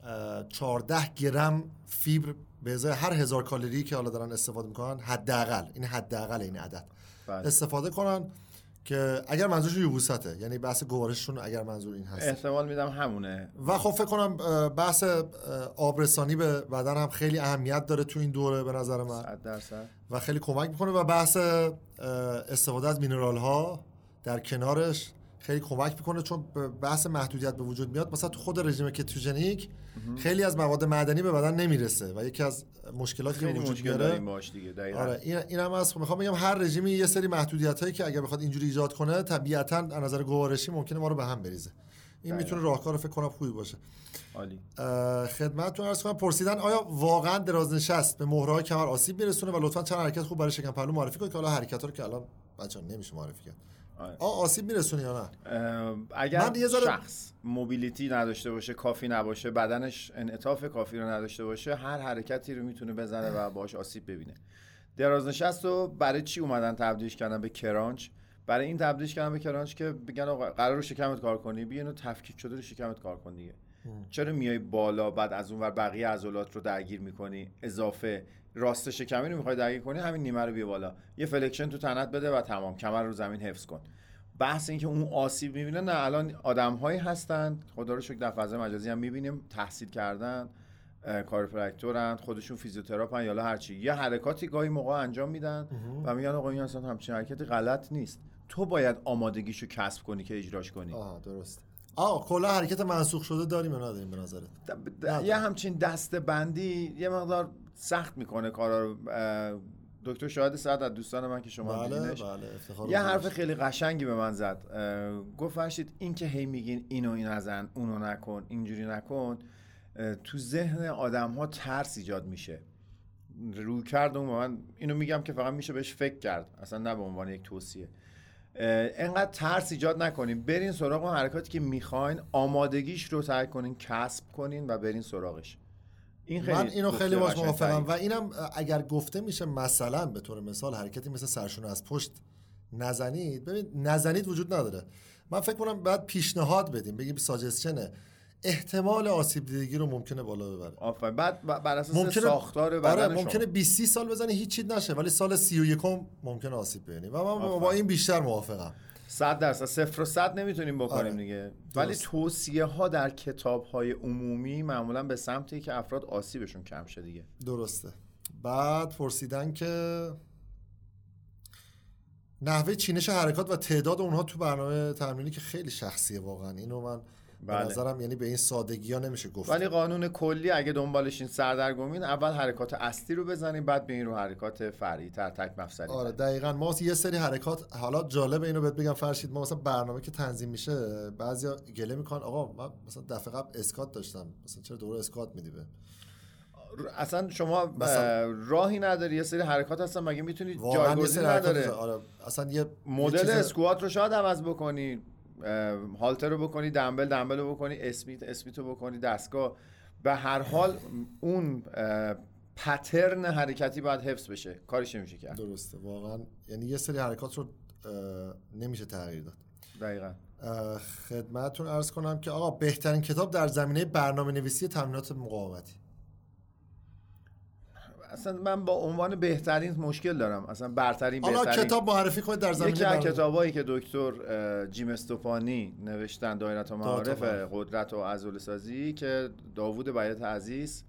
اه، 14 گرم فیبر به ازای هر هزار کالری که حالا دارن استفاده می‌کنن حداقل این حداقل این عدد بله. استفاده کنن که اگر منظورشون یبوسته یعنی بحث گوارششون اگر منظور این هست. احتمال میدم همونه. و خب فکر کنم بحث آبرسانی به بدن هم خیلی اهمیت داره تو این دوره به نظر من. صد درصد. و خیلی کمک می‌کنه و بحث استفاده از مینرال ها در کنارش خیلی کمک می‌کنه چون بحث محدودیت به وجود میاد. مثلا تو خود رژیم کتوژنیک خیلی از مواد معدنی به بدن نمی‌رسه و یکی از مشکلاتی که وجود مشکل باش دیگه آره این این هم از می‌خوام بگم هر رژیمی یه سری محدودیت هایی که اگر بخواد اینجوری ایجاد کنه طبیعتا از نظر گوارشی ممکنه ما رو به هم بریزه. این می‌تونه راهکار فکر کنم خوبی باشه. عالی. خدمتتون عرض کنم پرسیدن آیا واقعا درازنشست به مهرهای کمر آسیب میرسونه و لطفا چند حرکت خوب برای شکم پهلو معرفی کنید که حالا حرکت ها رو که الان بچه نمیشه معرفی کرد. آ آسیب میرسونه یا نه؟ اگر من یه شخص mobility نداشته باشه کافی نباشه بدنش انعطاف کافی رو نداشته باشه هر حرکتی رو می‌تونه بزنه و باش آسیب ببینه. درازنشست رو برای چی اومدن تبدیلش کردن به crunch؟ برای این تبدیلش کردن به crunch که بگن آقا قراره رو شکمت کار کنی بیا اینو تفکیک شده رو شکمت کار کن دیگه. چرا میای بالا بعد از اون ور بقیه عضلات رو درگیر می‌کنی؟ اضافه. راست شکمی رو می‌خوای درگیر کنی همین نیمه رو بیا بالا. یه flexion تو تنت بده و تمام. کمر رو زمین حفظ کن. بحث این که اون آسیب می‌بینه نه الان آدم هایی هستن خدا رو شکر در فضای مجازی هم می‌بینیم تحصیل کردن chiropractor ن خودشون فیزیوتراپن یا هرچی یه حرکاتی گاهی موقع انجام میدن و میگن آقا این اصلا همچین حرکتی غلط نیست. تو باید آمادگیشو کسب کنی که اجراش کنی. آه درست. آه کلا حرکت منسوخ شده داریم یا نداریم به نظرت؟ یه همچین دسته بندی یه مقدار سخت می‌کنه کارا رو. دکتر شاهد سعد از دوستان من که شما بله دیدینش. بله یه. حرف خیلی قشنگی به من زد. گفت فرشید این که هی میگین اینو این نزن اونو نکن اینجوری نکن تو ذهن آدم ها ترس ایجاد میشه. رو کرد اون من اینو میگم که فقط میشه بهش فکر کرد. اصلا نه به عنوان یک توصیه. انقدر ترس ایجاد نکنین. برین سراغ اون حرکاتی که می‌خواین آمادگیش رو سعی کنین کسب کنین و برین سراغش. این خیلی من اینو خیلی باش. موافقم و اینم اگر گفته میشه مثلا به طور مثال حرکتی مثل سرشونه از پشت نزنید ببین نزنید وجود نداره. من فکر کنم باید پیشنهاد بدیم بگیم ساجستشنه احتمال آسیب دیدگی رو ممکنه بالا ببره. آفرین. بعد بر اساس ممکنه ساختار بدن آره. ممکنه 20 30 سال بزنی هیچ چیز نشه ولی سال 31 ممکنه آسیب ببینی و من با این بیشتر موافقم. صد درصد صفر و صد نمی‌تونیم بکنیم آره. دیگه ولی درست. توصیه ها در کتاب های عمومی معمولا به سمتی که افراد آسیبشون کم شه دیگه درسته بعد پرسیدن که نحوه چینش حرکات و تعداد اونها تو برنامه تمرینی که خیلی شخصیه واقعا اینو من به بله. نظرم یعنی به این سادگی ها نمیشه گفت. ولی قانون کلی اگه دنبالشین سردرگمین اول حرکات اصلی رو بزنیم بعد بیاین رو حرکات فرعی تر تک مفصلی آره. دقیقا. ما یه سری حرکات حالا جالب اینو بهت بگم فرشید ما مثلا برنامه که تنظیم میشه بعضیا گله می‌کنن. آقا من مثلا دفعه قبل اسکات داشتم. مثلا چرا دوره اسکات میدی به؟ اصلا شما مثلا- اه، راهی نداری. یه سری حرکات هستن مگه می‌تونی جایگزین نداره؟ آره اصلا یه مدل اسکوات رو شاید عوض بکنی. هالتر رو بکنی دنبل دنبل رو بکنی اسمیت اسمیت رو بکنی دستگاه. به هر حال اون پترن حرکتی باید حفظ بشه. کارش نمیشه کرد. درسته. واقعا یعنی یه سری حرکات رو نمیشه تغییر داد. دقیقا. خدمتتون عرض کنم که آقا بهترین کتاب در زمینه برنامه نویسی تمرینات مقاومتی. اصلا من با عنوان بهترین مشکل دارم. اصلا برترین حالا بهترین. کتاب معرفی کنید در زمینه یکی از کتابایی که دکتر جیم استوپانی نوشتن دایرت و معارف. قدرت و عضل سازی که داوود بیات عزیز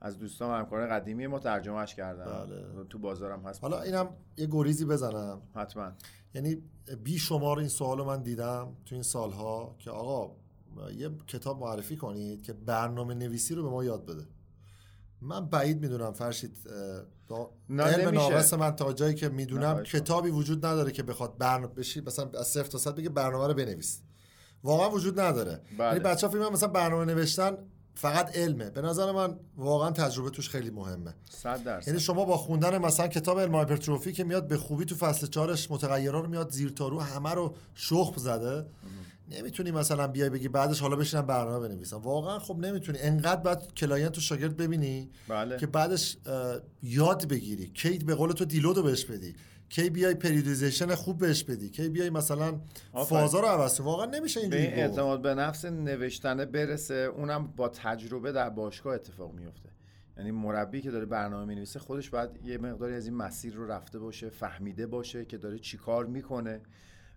از دوستان و همکاران قدیمی ما ترجمهش کردن. بله. تو بازارم هست. حالا اینم یه گریزی بزنم. حتما. یعنی بی شمار این سوال رو من دیدم تو این سالها که آقا یه کتاب معرفی کنید که برنامه نویسی رو به ما یاد بده. من بعید می‌دونم فرشید با علم. ناقص من تا جایی که می‌دونم. کتابی وجود نداره که بخواد برنامه بشی مثلا از صفر تا صد بگه برنامه رو بنویس. واقعا وجود نداره. بله. یعنی بچه ها فکر مثلا برنامه نوشتن فقط علمه. به نظر من واقعا تجربه توش خیلی مهمه. صد درصد. یعنی شما با خوندن مثلا کتاب علم hypertrophy که میاد به خوبی تو فصل چهارش متغیرها رو میاد زیر تا رو همه رو شخم زده. نمی‌تونی مثلا بیای بگی بعدش حالا بشینم برنامه بنویسم واقعا خب نمی‌تونی انقدر بعد client و شاگرد ببینی بله. که بعدش یاد بگیری کی به قول تو دیلود رو بهش بدی کی بیای پریودیزیشن خوب بهش بدی کی بیای مثلا. فازا رو عوض. واقعا نمیشه به اینجوری این گفت. اعتماد به نفس نوشتنه برسه اونم با تجربه در باشگاه اتفاق میفته یعنی مربی که داره برنامه می‌نویسه خودش باید یه مقداری از این مسیر رو رفته باشه فهمیده باشه که داره چیکار می‌کنه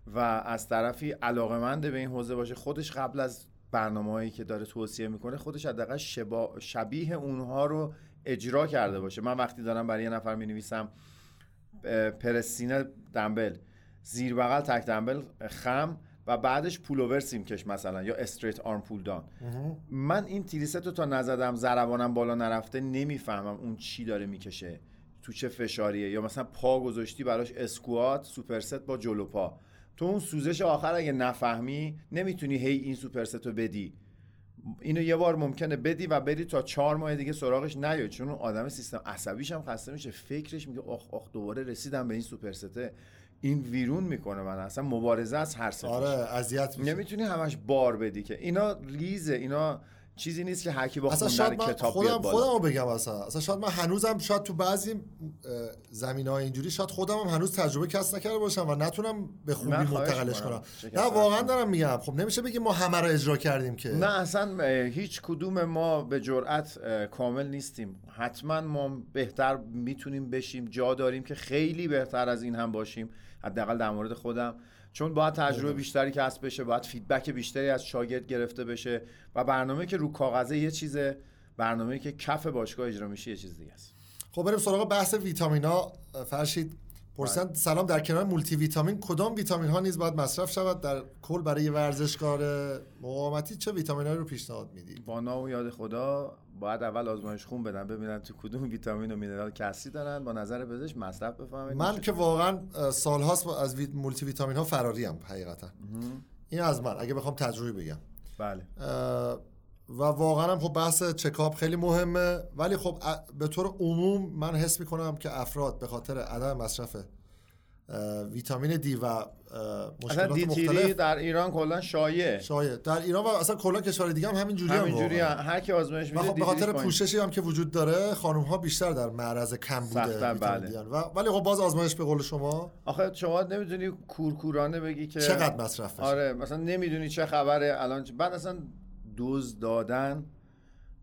و از طرفی علاقمند به این حوزه باشه. خودش قبل از برنامه‌هایی که داره توصیه می‌کنه خودش حداقل شبا- شبیه اونها رو اجرا کرده باشه. من وقتی دارم برای یه نفر می‌نویسم پرس سینه دنبل زیر بغل تک دنبل خم و بعدش pullover سیمکش مثلا یا straight arm pulldown. من این tri-set رو تا نزدم ضربانم بالا نرفته نمی‌فهمم اون چی داره می‌کشه تو چه فشاریه. یا مثلا پا گذاشتی براش squat superset با جلو پا. تو اون سوزش آخر اگه نفهمی نمی‌تونی هی این superset رو بدی. اینو یه بار ممکنه بدی و بری تا چهار ماه دیگه سراغش نیای. چون اون آدم سیستم عصبیش هم خسته میشه. فکرش میگه آخ آخ دوباره رسیدم به این سوپرسته این ویرون می‌کنه من. اصلا مبارزه از هر سفش آره اذیت میشه. نمی‌تونی همش بار بدی که. اینا ریزه اینا چیزی نیست که هرکی با اصلا خوندن کتاب خودم بیاد بالا. خودم رو بگم اصلا. اصلا شاید من هنوزم شاید تو بعضی زمین های اینجوری شاید خودم هم هنوز تجربه کسب نکرده باشم و نتونم به خوبی منتقلش. کنم. نه واقعا. دارم میگم. خب نمیشه بگیم ما همه رو اجرا کردیم که. نه اصلا هیچ کدوم ما به جرأت کامل نیستیم. حتما ما بهتر می‌تونیم بشیم جا داریم که خیلی بهتر از این هم باشیم. حداقل در مورد خودم. چون باید تجربه بیشتری کسب بشه باید فیدبک بیشتری از شاگرد گرفته بشه و برنامه که رو کاغذه یه چیزه برنامه که کف باشگاه اجرا میشه یه چیز دیگه است. خب بریم سراغ بحث ویتامینا. فرشید پرسیدن بله. سلام در کنار مولتی ویتامین کدام ویتامین ها نیز باید مصرف شود در کل برای ورزشکار مقاومتی؟ چه ویتامینایی رو پیشنهاد میدی با نام و یاد خدا. باید اول آزمایش خون بدن ببینن تو کدوم ویتامین و مینرال کسری دارن. با نظر پزشک مصرف بفهمید. من که واقعا سالهاست از ویت- مولتی ویتامین ها فراری ام حقیقتا این از من اگه بخوام تجربی بگم. بله. و واقعا هم خب بحث چکاپ خیلی مهمه. ولی خب به طور عموم من حس می‌کنم که افراد به خاطر عدم مصرف ویتامین دی و مشکلات مختلف. در ایران کلا شایع. شایع. در ایران و اصلا کلا کشور دیگه هم همین جوری هم همینجوری واقعا. هر کی آزمایش میده خب به خاطر. پوششی هم که وجود داره خانم ها بیشتر در معرض کم بوده بله. و ولی خب باز آزمایش به قول شما. آخه شما نمی‌دونی کورکورانه بگی که چقدر مصرف بشه؟ آره مثلا نمی‌دونی چه خبره. الان بعد اصلا دوز دادن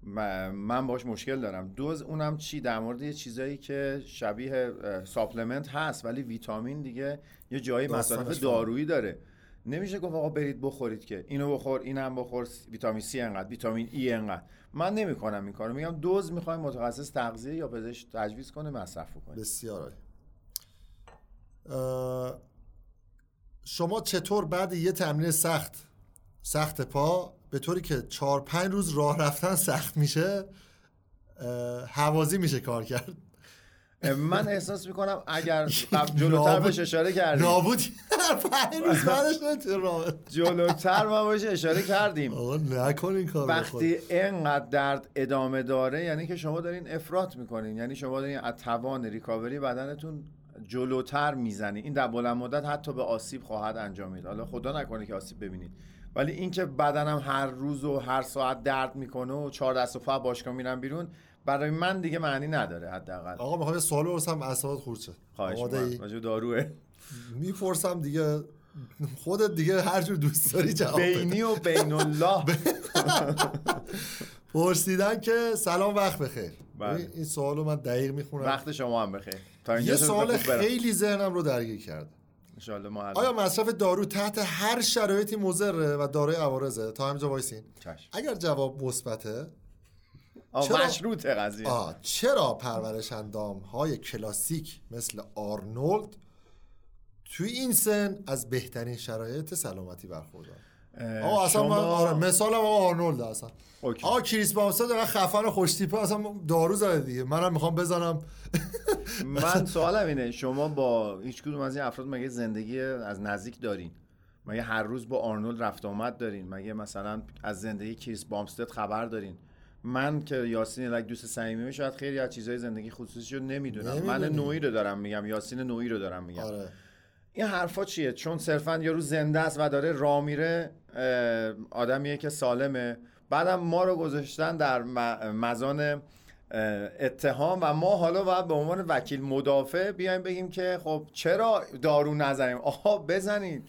من باش مشکل دارم. دوز اونم چی؟ در مورد یه چیزایی که شبیه supplement هست ولی ویتامین دیگه یه جایی مصارف. دارویی داره. نمیشه گفت آقا برید بخورید که اینو بخور اینم بخور ویتامین سی انقدر ویتامین ای انقدر. من نمی‌کنم این کارو. میگم دوز می‌خوایم متخصص تغذیه یا پزشک تجویز کنه مصرف کنه. بسیار عالی. شما چطور بعد یه تمرین سخت سخت پا به طوری که چهار پنج روز راه رفتن سخت میشه حوازی میشه کار کرد. من احساس می‌کنم اگر جلوتر بهش اشاره کردیم. نابود روز بعدش. جلوتر ما بهش اشاره کردیم. آقا نکن این کار وقتی اینقدر درد ادامه داره یعنی که شما دارین افراط می‌کنین. یعنی شما دارین از توان ریکاوری بدنتون جلوتر می‌زنی این در بلند مدت حتی به آسیب خواهد انجامید. حالا خدا نکنه که آسیب ببینید. ولی اینکه بدنم هر روز و هر ساعت درد می‌کنه و چهار دست و پا باشگاه میرم بیرون برای من دیگه معنی نداره حداقل. آقا می‌خوام یه سوال بپرسم اعصابت خورد شه خواهش به داروه. می‌پرسم دیگه خودت دیگه هر جور دوست داری جواب بینی و بین الله. پرسیدن که سلام وقت بخیر. بله. این سوال رو من دقیق می‌خونم. وقت شما هم بخیر. تا یه شد سوال. خیلی ذهنم رو درگیر کرده. ما آیا مصرف دارو تحت هر شرایطی مضره و دارای عوارضه تا همینجا وایسین. اگر جواب مثبته چرا؟ مشروطه قضیه آه چرا پرورش اندام های کلاسیک مثل آرنولد توی این سن از بهترین شرایط سلامتی برخوردار آقا اصلا من شما- آره مثالم آقا آرنولد اصلا اوکی. آقا کریس بامستد داره خفن و خوش تیپه اصلا دارو زده دیگه. منم می‌خوام بزنم. من سوالم اینه شما با هیچ کدوم از این افراد مگه زندگی از نزدیک دارین؟ مگه هر روز با آرنولد رفت آمد دارین؟ مگه مثلا از زندگی کریس بامستد خبر دارین؟ من که یاسین لک دوست صمیمی شاید خیلی از چیزهای زندگی خصوصی رو نمی‌دونم. من. نوعی رو دارم میگم یاسین نوعی رو دارم میگم. آره. این حرفا چیه؟ چون صرفا یارو زنده است و داره راه میره آدمیه که سالمه. بعدم ما رو گذاشتن در مزان اتهام و ما حالا باید به عنوان وکیل مدافع بیایم بگیم که خب چرا دارو نزنیم؟ آها بزنید.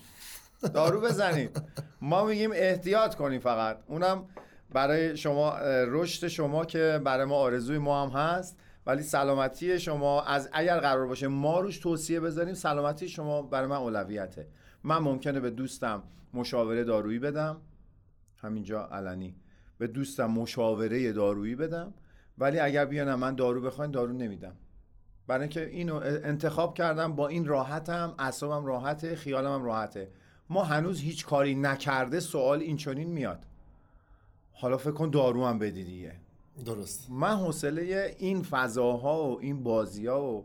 دارو بزنید. ما میگیم احتیاط کنیم فقط. اونم برای شما رشد شما که برای ما آرزوی ما هم هست. ولی سلامتی شما از اگر قرار باشه ما روش توصیه بذاریم سلامتی شما برای من اولویته. من ممکنه به دوستم مشاوره دارویی بدم. همینجا علنی. به دوستم مشاوره دارویی بدم. ولی اگر بیانم من دارو بخواین دارو نمیدم. برای اینکه اینو انتخاب کردم با این راحتم اعصابم راحته خیالم هم راحته. ما هنوز هیچ کاری نکرده سوال این چنین میاد. حالا فکر کن دارو هم بدی دیگه. درست. من حوصله این فضاها و این بازی ها و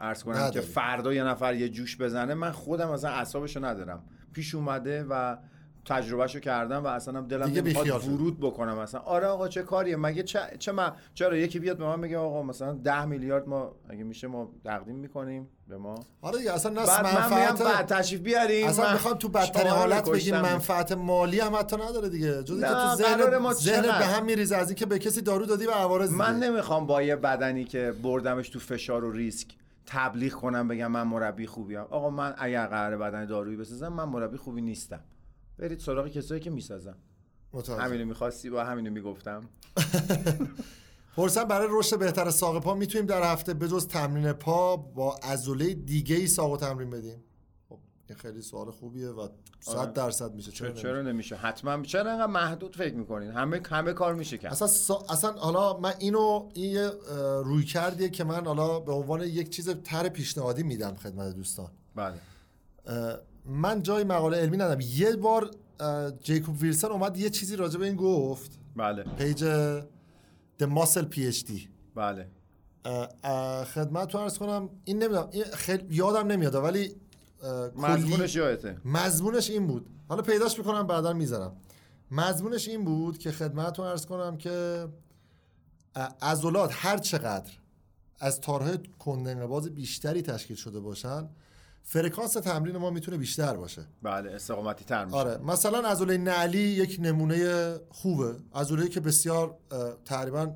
عرض کنم که نداری. فردا یه نفر یه جوش بزنه من خودم اصلا اعصابشو ندارم. پیش اومده و تجربهشو کردم و اصلا هم دلم نمی‌خواد. ورود بکنم اصلا. آره آقا چه کاریه؟ مگه چه, چه من چرا یکی بیاد به من بگه آقا مثلا ده میلیارد ما اگه میشه ما تقدیم می‌کنیم. به ما آره دیگه اصلا نه بعد من بعد منفعت تشریف بیاریم اصلا من می‌خوام تو بدترین رو حالت بگیم. منفعت مالی هم حتی نداره دیگه جز اینکه تو ذهن چقدر؟ به هم میریزه از اینکه به کسی دارو دادی و عوارض من. نمی‌خوام با یه بدنی که بردمش تو فشار و ریسک تبلیغ کنم بگم من مربی خوبیم آقا من اگر قرار بدن دارویی بسازم من مربی خوبی نیستم برید سراغ کسایی که می‌سازن. همینو می‌خواستی با همینو می‌گفتم پرسن برای رشد بهتر ساق پا می‌تونیم در هفته به جز تمرین پا با عضله دیگه ای ساق تمرین بدیم؟ خب این خیلی سوال خوبیه و 100 درصد میشه. چرا, چرا, نمیشه؟ حتما چرا اینقدر محدود فکر می‌کنین؟ همه همه کار میشه کرد. اصلا سا... اصلا حالا من اینو این روی کردیه که من حالا به عنوان یک چیز تر پیشنهادی میدم خدمت دوستان. بله. من جای مقاله علمی ندارم. یه بار جیکوب ویلسون اومد یه چیزی راجع به این گفت. بله. پیج The Muscle PhD بله. خدمت عرض کنم این نمی‌دونم این خیلی یادم نمیاد ولی مضمونش یادته. مضمونش این بود. حالا پیداش می‌کنم بعدا می‌ذارم. مضمونش این بود که خدمتتون ارز کنم که عضلات هر چقدر از تارهای کندنقباز بیشتری تشکیل شده باشن فرکانس تمرین ما می‌تونه بیشتر باشه. بله استقامتی تر میشه. آره مثلا عضله نعلی یک نمونه خوبه. عضله که بسیار تقریبا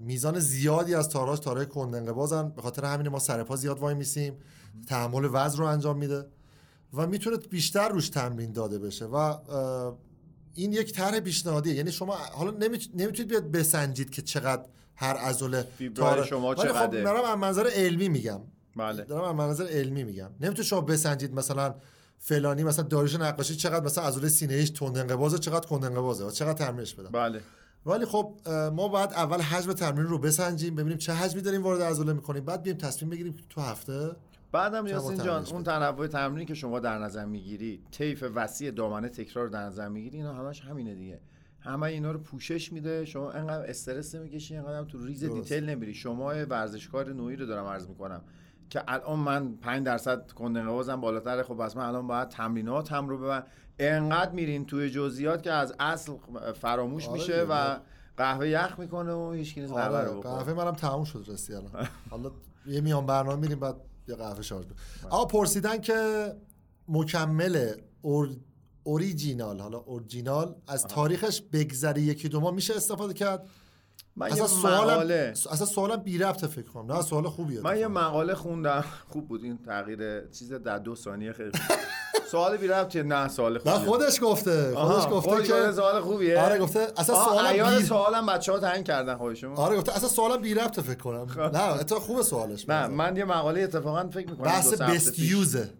میزان زیادی از تاراش تارهای کندنقبازن. به خاطر همین ما سر پا زیاد وای میسیم. تحمل وزن رو انجام میده و می‌تونه بیشتر روش تمرین داده بشه و این یک طرح پیشنهادیه. یعنی شما حالا نمیت- نمی‌تونید بیاد بسنجید که چقدر هر عضله فیبرای شما خب چقدره؟ از منظر علمی میگم. بله. دارم از منظر علمی میگم. نمی‌تونید شما بسنجید مثلا فلانی مثلا داریوش نقاشی چقدر مثلا عضله سینه ایش تند انقباضه چقدر کند انقباضه و چقدر تمرینش بدم بله. ولی خب ما باید اول حجم تمرین رو بسنجیم ببینیم چه حجمی داریم وارد عضله می‌کنیم بعد بیایم تصمیم بگیریم تو هفته بعدم یاسین جان اون تنوع تمرینی که شما در نظر می‌گیری طیف وسیع دامنه تکرار در نظر می‌گیری اینا همش همینه دیگه. همه اینا رو پوشش میده شما انقدر استرس نمی‌کشی انقدر تو ریز. دیتیل نمیری. شما ورزشکار نوعی رو دارم عرض می‌کنم. که الان من 5 درصد کندنوازم بالاتره. خب پس من الان باید تمریناتم رو ببر انقدر میرین توی جزئیات که از اصل فراموش آره میشه. و قهوه یخ می‌کنه و هیچ کی قهوه آره رو قهوه منم تموم شد رسی الان. حالا یه میان برنامه میریم بعد یه قهوه شارژ بله. آقا پرسیدن که مکمل اور... اوریجینال حالا اورجینال از تاریخش بگذری یکی دو ماه میشه استفاده کرد؟ من اصلا سوالم مقاله اصلا سوالم بی ربطه فکر کنم نه سوال خوبیه من یه مقاله خوندم. خوب بود این تغییر چیز در دو ثانیه خیلی خوب. سوال بی ربطیه نه سوال نه خوبیه. خودش گفته خودش گفته خودش که سوال خوبیه. آره گفته اصلا سوالم عیار بی سوالم بچه ها تعیین کردن خودشون آره گفته اصلا سوالم بی ربطه فکر کنم. نه اتفاقا خوبه سوالش خب. نه من یه مقاله اتفاقا فکر می‌کنم بحث بست یوزه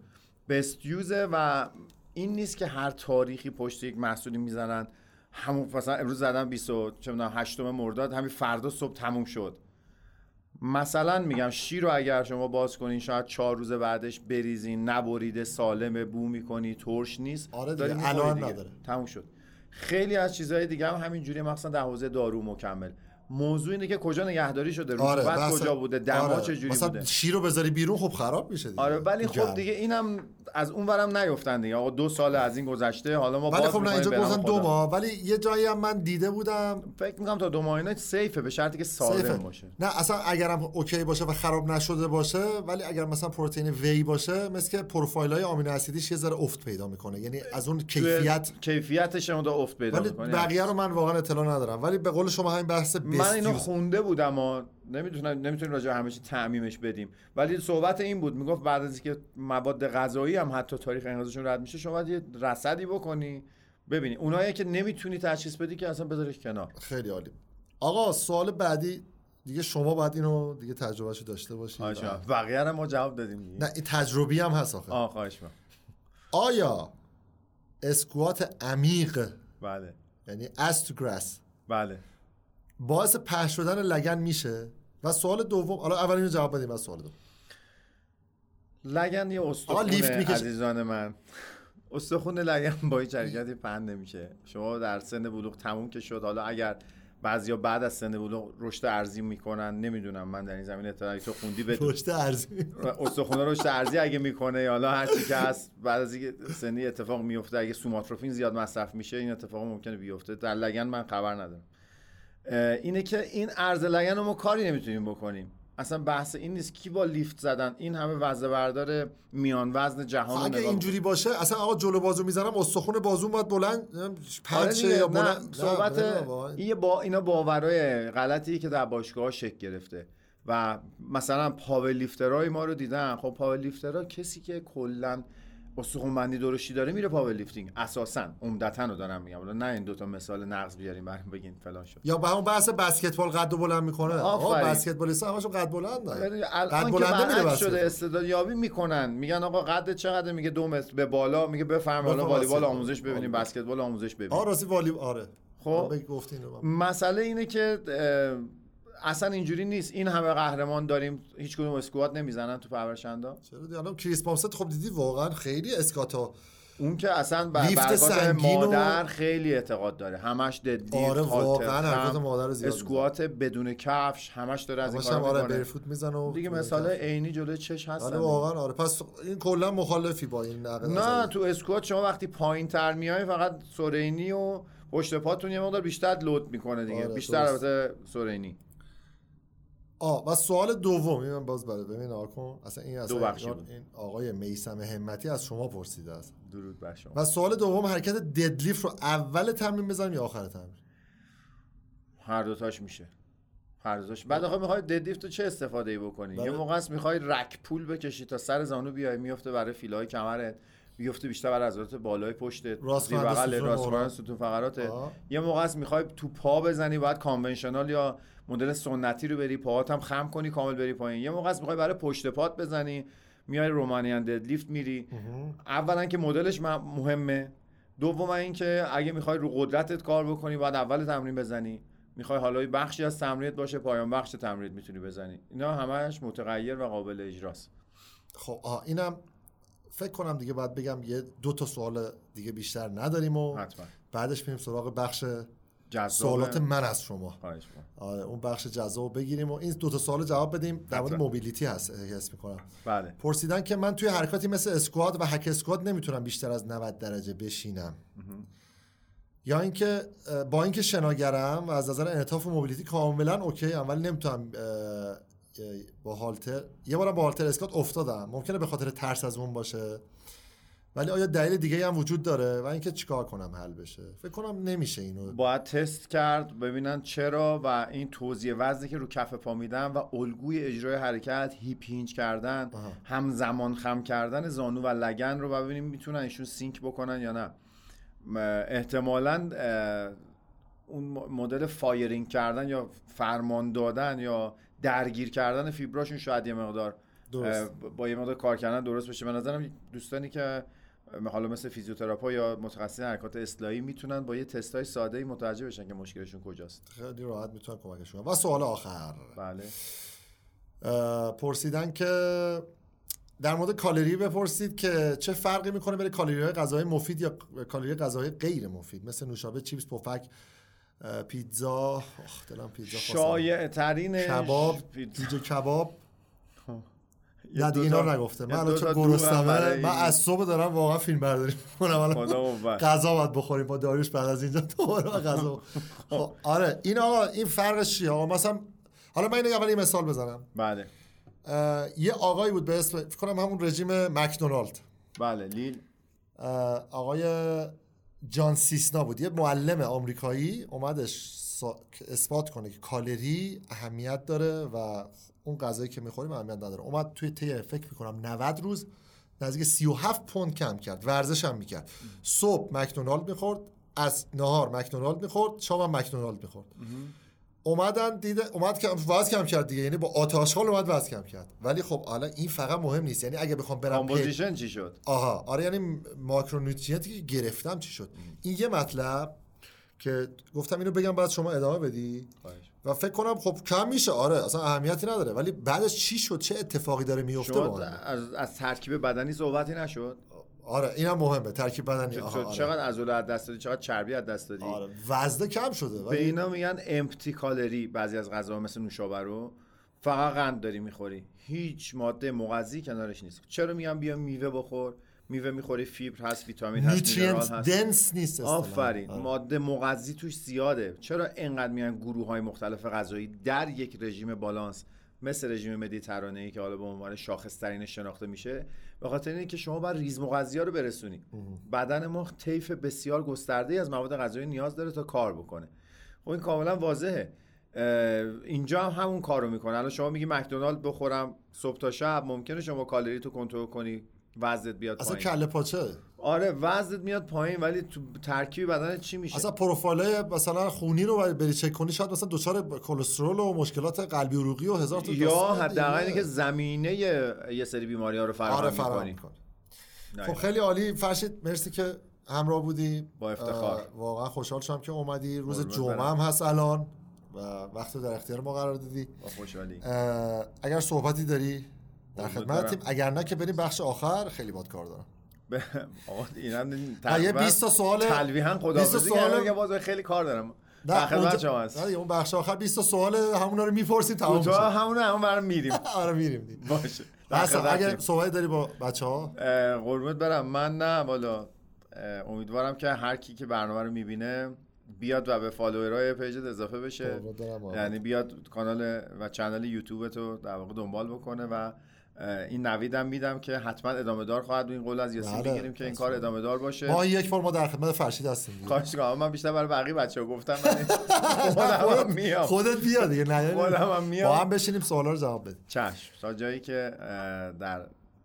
بست یوزه و این نیست که هر تاریخی پشت یک محصولی می‌زنن. همون مثلا امروز زدن 20 و چه می‌دونم 8 مرداد همین فردا صبح تموم شد مثلا میگم شیر رو اگر شما باز کنین شاید چهار روز بعدش بریزین نبریده سالمه بو می‌کنی ترش نیست آره دیگه، می‌خوری الان دیگه. نداره. تموم شد خیلی از چیزهای دیگه هم همین جوری مخصوصا در حوزه دارو مکمل موضوع اینه که کجا نگهداری شده رطوبت بحث- کجا بوده دما آره. چجوری مثلا بوده شیر رو بذاری بیرون خب خراب میشه دیگه آره ولی. خب دیگه اینم از اون ورم نیفتن دیگه آقا دو سال از این گذشته حالا ما ولی خب نه اینجا گفتن دو. ماه ولی یه جایی هم من دیده بودم فکر می‌کنم تا دو ماه اینا سیفه به شرطی که سالم سیفه. باشه نه اصلا اگرم اوکی باشه و خراب نشده باشه ولی اگر مثلا پروتئین وی باشه مثل که پروفایل های آمینو اسیدیش یه ذره افت پیدا می‌کنه یعنی از اون کیفیت کیفیتش هم افت پیدا ولی می‌کنه بقیه رو من واقعا اطلاع ندارم ولی به قول شما همین بحث من اینو. خونده بودم و نمی‌تونم نمی‌تونیم راجع به همه چی تعمیمش بدیم. ولی صحبت این بود می‌گفت بعد از اینکه مواد غذایی هم حتی تاریخ انقضاشون رد میشه شما باید یه رصدی بکنی. ببینی اونایی که نمی‌تونی تشخیص بدی که اصلا بذارش کنار. خیلی عالی. آقا سوال بعدی دیگه شما باید اینو دیگه تجربهشو داشته باشید بقیه ما جواب دادیم دیگه. نه این تجربی هم هست آخه. آه خواهش می‌کنم. آیا اسکوات عمیق بله. یعنی استوگراس بله. باعث پهش شدن لگن میشه؟ و سوال دوم حالا اول اینو جواب بدیم بعد سوال دوم. لگن یه استخونه لیفت. عزیزان من. استخون لگن با هیچ حرکتی پهن نمیشه. شما در سن بلوغ تموم که شد حالا اگر بعضیا بعد از سن بلوغ رشد ارزی می‌کنن نمی‌دونم من در این زمین اطلاعی تو خوندی بدون رشد ارزی. استخونه رشد ارزی اگه می‌کنه یا حالا هر چی که هست بعد از اینکه سنی اتفاق میفته اگه سوماتروفین زیاد مصرف میشه این اتفاق ممکنه بیفته. در لگن من خبر ندارم. اینه که این عرض لگن رو ما کاری نمی‌تونیم بکنیم. اصلا بحث این نیست کی با لیفت زدن. این همه وزنه بردار میان وزن جهان اگه اینجوری باشه اصلا آقا جلو بازو می‌زنم استخون بازو باید بلند آره پرچه دیگه، یا بلند. صحبت واقعا. این با اینا باورای غلطی که در باشگاه شکل گرفته. و مثلا پاور لیفترهای ما رو دیدن خب پاور لیفترها کسی که کلا استخوان بندی درشتی داره میره پاور لیفتینگ. اساسا عمدتا رو دارم میگم. نه این دوتا مثال نقض بیاریم بریم بگین فلان شد. یا به همون بحث بسکتبال قد بلند می‌کنه. آقا. بسکتبالیست همشون قد بلند قد بلنده میره شده استعداد یابی می‌کنن. میگن آقا قد چقدر میگه دو متر به بالا. میگه بفرم حالا والیبال. آموزش ببینیم والیبال. بسکتبال آموزش ببینیم. آه راستی والی آره. خب. بگی گفتی اینو. مسئله اینه که اصلا اینجوری نیست. این همه قهرمان داریم هیچ کدوم اسکوات نمی‌زنن تو پرورشندا. چرا الان کریس پامست خب دیدی واقعا خیلی اسکاتا اون که اصلا بر سنگین و- مادر خیلی اعتقاد داره. همش ددلیفت آره، واقعا مادر زیاد اسکوات بدون کفش همش داره از این کارا آره برفوت می‌زنه و دیگه مثال عینی جلوی چش هستن. آره واقعا آره. پس این کلا مخالفی با این نقد نه. تو اسکوات شما وقتی پایین تر میای فقط سورینی و پشت پاتون یه مقدار بیشتر لود می‌کنه دیگه. آره، بیشتر. البته سورینی. آه و سوال دوم این من باز برای ببین آقا اصلا این اصلا دو این- آقای میسم همتی از شما پرسیده است. درود بر شما. و سوال دوم حرکت ددلیفت رو اول تمرین بزنیم یا آخر تمرین؟ هر دوتاش میشه. هر دوتاش. بعد آخه می‌خوای ددلیفت رو چه استفاده ای بکنی بله. یه موقع است می‌خوای رک پول بکشی تا سر زانو بیای میفته برای فیلای کمرت. میفته بیشتر برای عضلات بالای پشتت راست زیر بغل راست ستون فقرات. یه موقع است می‌خوای تو پا بزنی باید کانونشنال یا مدل سنتی رو بری پاهات هم خم کنی کامل بری پایین. یه موقع است می‌خوای برای پشت پات بزنی میای رومانیان ددلیفت میری. اولا که مدلش مهمه. دوم اینکه اگه می‌خوای رو قدرتت کار بکنی باید اول تمرین بزنی. می‌خوای حالا بخشی از تمرینت باشه پایان بخش تمرینت می‌تونی بزنی. اینا همش متغیر و قابل اجراست. خب آه اینم فکر کنم دیگه باید بگم یه دو تا سوال دیگه بیشتر نداریم و حتما بعدش میریم سراغ بخش. سوالات من از شما. آره اون بخش جذاب رو بگیریم و این دو تا سوال جواب بدیم در مورد. موبیلیتی هست حس می‌کنم بله پرسیدن که من توی حرکاتی مثل اسکواد و هک اسکواد نمی‌تونم بیشتر از 90 درجه بشینم یا اینکه با اینکه شناگرم و از نظر انعطاف و موبیلیتی کاملا اوکی ولی نمی‌تونم با هالتر یه بارم با هالتر اسکات افتادم. ممکنه به خاطر ترس از اون باشه. ولی آیا دلیل دیگه هم وجود داره؟ و اینکه چیکار کنم حل بشه؟ فکر کنم نمیشه اینو. باید تست کرد ببینن چرا و این توزیع وزنی که رو کف پا میدن و الگوی اجرای حرکت hip hinge کردن آها. همزمان خم کردن زانو و لگن رو و ببینیم می‌تونن ایشون sync بکنن یا نه. احتمالاً اون مدل firing کردن یا فرمان دادن یا درگیر کردن فیبراشون شاید یه مقدار درست. با یه مقدار کار کردن درست بشه. به نظرم دوستانی که حالا مثل فیزیوتراپا یا متخصص حرکات اصلاحی می‌تونن با یه تستای ساده ای متوجه بشن که مشکلشون کجاست. خیلی راحت می‌تونم کمکشون و سوال آخر. بله. پرسیدن که در مورد کالری بپرسید که چه فرقی می‌کنه بین کالری های غذایی مفید یا کالری غذایی غیر مفید؟ مثل نوشابه چیپس پفک پیتزا آخ دلم پیتزا خواستم. شایع ترینش کباب پیتزا. کباب. یه نه دیگه اینا نگفته من الان چون گرسنمه من از صبح دارم واقعا فیلم برداری می‌کنم. غذا باید بخوریم با داریوش بعد از اینجا. دوباره با غذا خب. آره این آقا این فرقش چیه؟ آقا مثلا حالا من اینو اول یه مثال بزنم. بله. یه آقایی بود به اسم فکر کنم همون رژیم مکدونالد. بله لیل. آقای جان سیسنا بود. یه معلم آمریکایی اومدش اثبات کنه که کالری اهمیت داره و اون غذایی که می‌خوریم اهمیت نداره. اومد توی طی فکر می‌کنم 90 روز نزدیک 37 پوند کم کرد. ورزش هم می‌کرد. صبح مکدونالد می‌خورد از نهار مکدونالد می‌خورد شام هم مکدونالد می‌خورد. اومدن دیده اومد که وزن کم کرد دیگه. یعنی با آت آشغال اومد وزن کم کرد. ولی خب حالا این فقط مهم نیست. یعنی اگه بخوام برم composition چی شد؟ آها. آره یعنی macronutrient ی که گرفتم چی شد؟ این یه مطلب که گفتم اینو بگم بعد شما ادامه بدی. و فکر کنم خب کم میشه. آره اصلا اهمیتی نداره. ولی بعدش چی شد؟ چه اتفاقی داره میفته شما؟ از, از ترکیب بدنی صحبتی نشد؟ آره اینم مهمه. ترکیب بدنی. چ- آها، آره. چقدر عضله از دست دادی؟ چقدر چربی از دست دادی؟ آره وزنه کم شده به اینا میگن امپتی کالری بعضی از غذاها مثل نوشابه رو. فقط قند داری می‌خوری. هیچ ماده مغذی کنارش نیست. چرا میگن بیا میوه بخور؟ میوه می‌خوری فیبر هست ویتامین هست mineral هست. dense نیست. آفرین. آره. ماده مغذی توش زیاده. چرا اینقدر میان گروه های مختلف غذایی در یک رژیم بالانس مثل رژیم مدیترانه ای که حالا به عنوان شاخصترین شناخته میشه به خاطر اینه که شما باید ریز مغذی ها رو برسونی. بدن ما طیف بسیار گسترده از مواد غذایی نیاز داره تا کار بکنه. خب این کاملا واضحه. اینجا هم همون کار رو می‌کنه. الان شما میگی مکدونالد بخورم صبح تا شب ممکنه شما کالری تو کنترل کنی. وزنت بیاد اصلا پایین. کله پاچه. آره وزنت میاد پایین ولی تو ترکیب بدن چی میشه؟ اصلا پروفایل مثلا خونی رو بری چک کنی شاید مثلا دچار کلسترول و مشکلات قلبی و عروقی و هزار تا یا حداقل. اینکه زمینه یه سری بیماری ها رو فراهم آره می‌کنی. خب خیلی عالی. فرشید مرسی که همراه بودی با افتخار. واقعا خوشحال شدم که اومدی. روز جمعه. هم هست الان و وقت در اختیار ما قرار دادی. با خوشحالی. اگر صحبتی داری در خدمتیم. اگر نه که بریم بخش آخر. خیلی باد کار دارم. آقا اینم نه، یه تقریبا 20 تا سوال تلویحا 20 خداحافظی سوال- که باز خیلی کار دارم. در خدمت اونجا- شما هست. اون بخش آخر 20 تا سوال همونا رو می‌پرسیم تمام تو میشه. همون همون برم میریم. آره میریم. باشه. حسن اگر. صحبتی داری با بچه ها قربونت برم. من نه والا امیدوارم که هر کی که برنامه رو می‌بینه بیاد و به فالوورای پیجت اضافه بشه. یعنی بیاد کانال و چنل یوتیوب تو در واقع دنبال بکنه و این نویدم میدم که حتما ادامه دار خواهد بود. این قول از یاسین بله، می‌گیریم که این اصلا. کار ادامه دار باشه. ما یک بار ما در خدمت فرشید هستیم. خواهش کنم من بیشتر برای بقیه بچه ها گفتم من خودم میام. خودت بیا دیگه نه خودم هم میام. با هم بشینیم سوالا رو جواب بدیم. چشم. تا جایی که در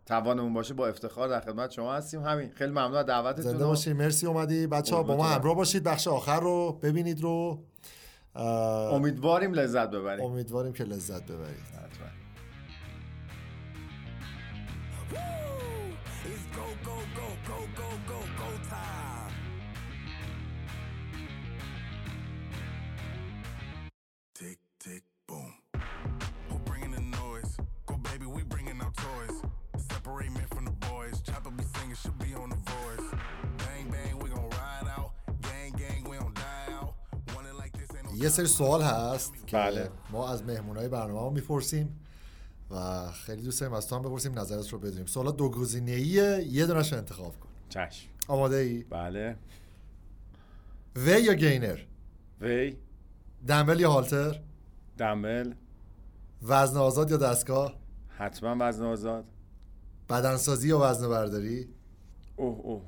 توانمون باشه با افتخار در خدمت شما هستیم. همین. خیلی ممنون از دعوتتون زنده و باشید مرسی اومدی. بچه ها با ما. همراه باشید. بخش آخر رو ببینید رو. امیدواریم لذت ببریم امیدواریم که لذت ببرید. یه سری سوال هست که بله. ما از مهمونای برنامه می‌پرسیم و خیلی دوست داریم از تو هم بپرسیم نظرت رو بدونیم. سوالات دو گزینه‌ایه یه دونش رو انتخاب کن. چشم. آماده ای بله. وی یا گینر؟ وی. دمبل یا هالتر؟ دمبل وزن آزاد یا دستگاه؟ حتما وزن آزاد. بدنسازی یا وزن برداری؟ اوه اوه.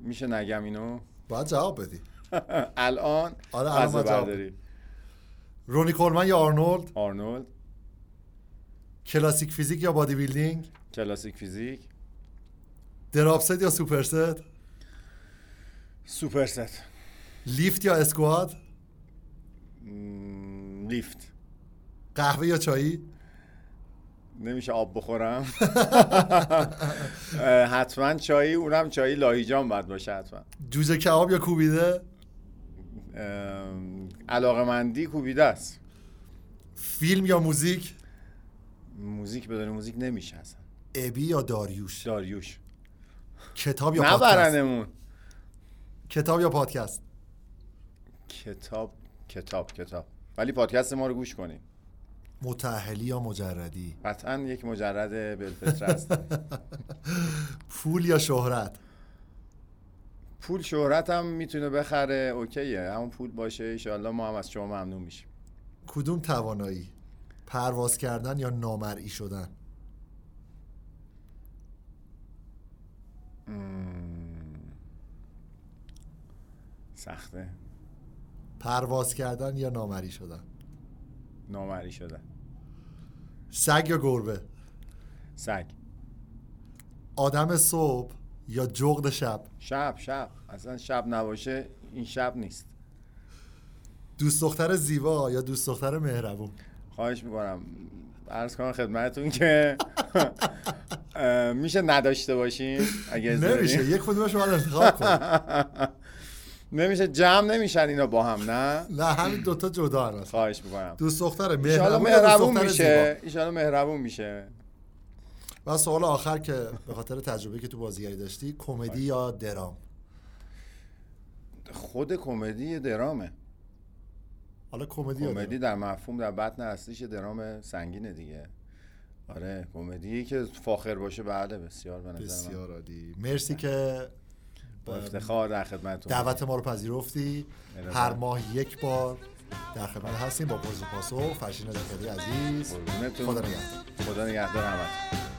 میشه نگم اینو؟ باید جواب بدی. الان آره، الان برداری. رونی کولمن یا آرنولد؟ آرنولد. classic physique یا bodybuilding؟ classic physique. drop set یا superset superset. lift یا اسکواد؟ م، lift. قهوه یا چایی؟ نمیشه آب بخورم. حتما چایی اونم چایی لاهیجان باید باشه حتما. جوجه کباب یا کوبیده؟ علاقه مندی کوبیده است. فیلم یا موزیک؟ موزیک بدون موزیک نمیشه اصلا. ابی یا داریوش؟ داریوش. کتاب یا پادکست؟ نبرنمون کتاب یا پادکست؟ کتاب کتاب کتاب. ولی پادکست ما رو گوش کنیم متأهلی یا مجردی؟ قطعا یک مجرد بلفطر هست پول یا شهرت؟ پول شهرت هم می‌تونه بخره اوکیه. همون پول باشه ایشالله ما هم از شما ممنون میشیم. کدوم توانایی؟ پرواز کردن یا نامرئی شدن؟ سخته. پرواز کردن یا نامرئی شدن؟ نامری شده سگ یا گربه؟ سگ. آدم صبح یا جغد شب؟ شب شب. اصلا شب نباشه این شب نیست. دوست دختر زیبا یا دوست دختر مهربون؟ خواهش می‌کنم. عرض کنم خدمتتون که میشه نداشته باشیم اگه نمیشه. یک کدومش باید انتخاب کن نمیشه. جمع نمیشن اینا با هم نه؟ نه همین دوتا جدا هست. خواهش می‌کنم. دوست دختر مهربون مهربون میشه. ایشالا مهربون میشه. و سوال آخر که به خاطر تجربه که تو بازیگری داشتی کمدی یا درام؟ خود کمدی درامه. حالا کمدی کمدی؟ در مفهوم در بطن اصلیش درام سنگینه دیگه. آره کمدی که فاخر باشه بله بسیار به نظر بسیار عالی. مرسی که با افتخار در خدمتتون. دعوت ما رو پذیرفتی. هر ماه یک بار در خدمت هستیم. با پرس و پاسخ فرشین زکری عزیز. خدا نگهدار. خدا نگهدار همتون.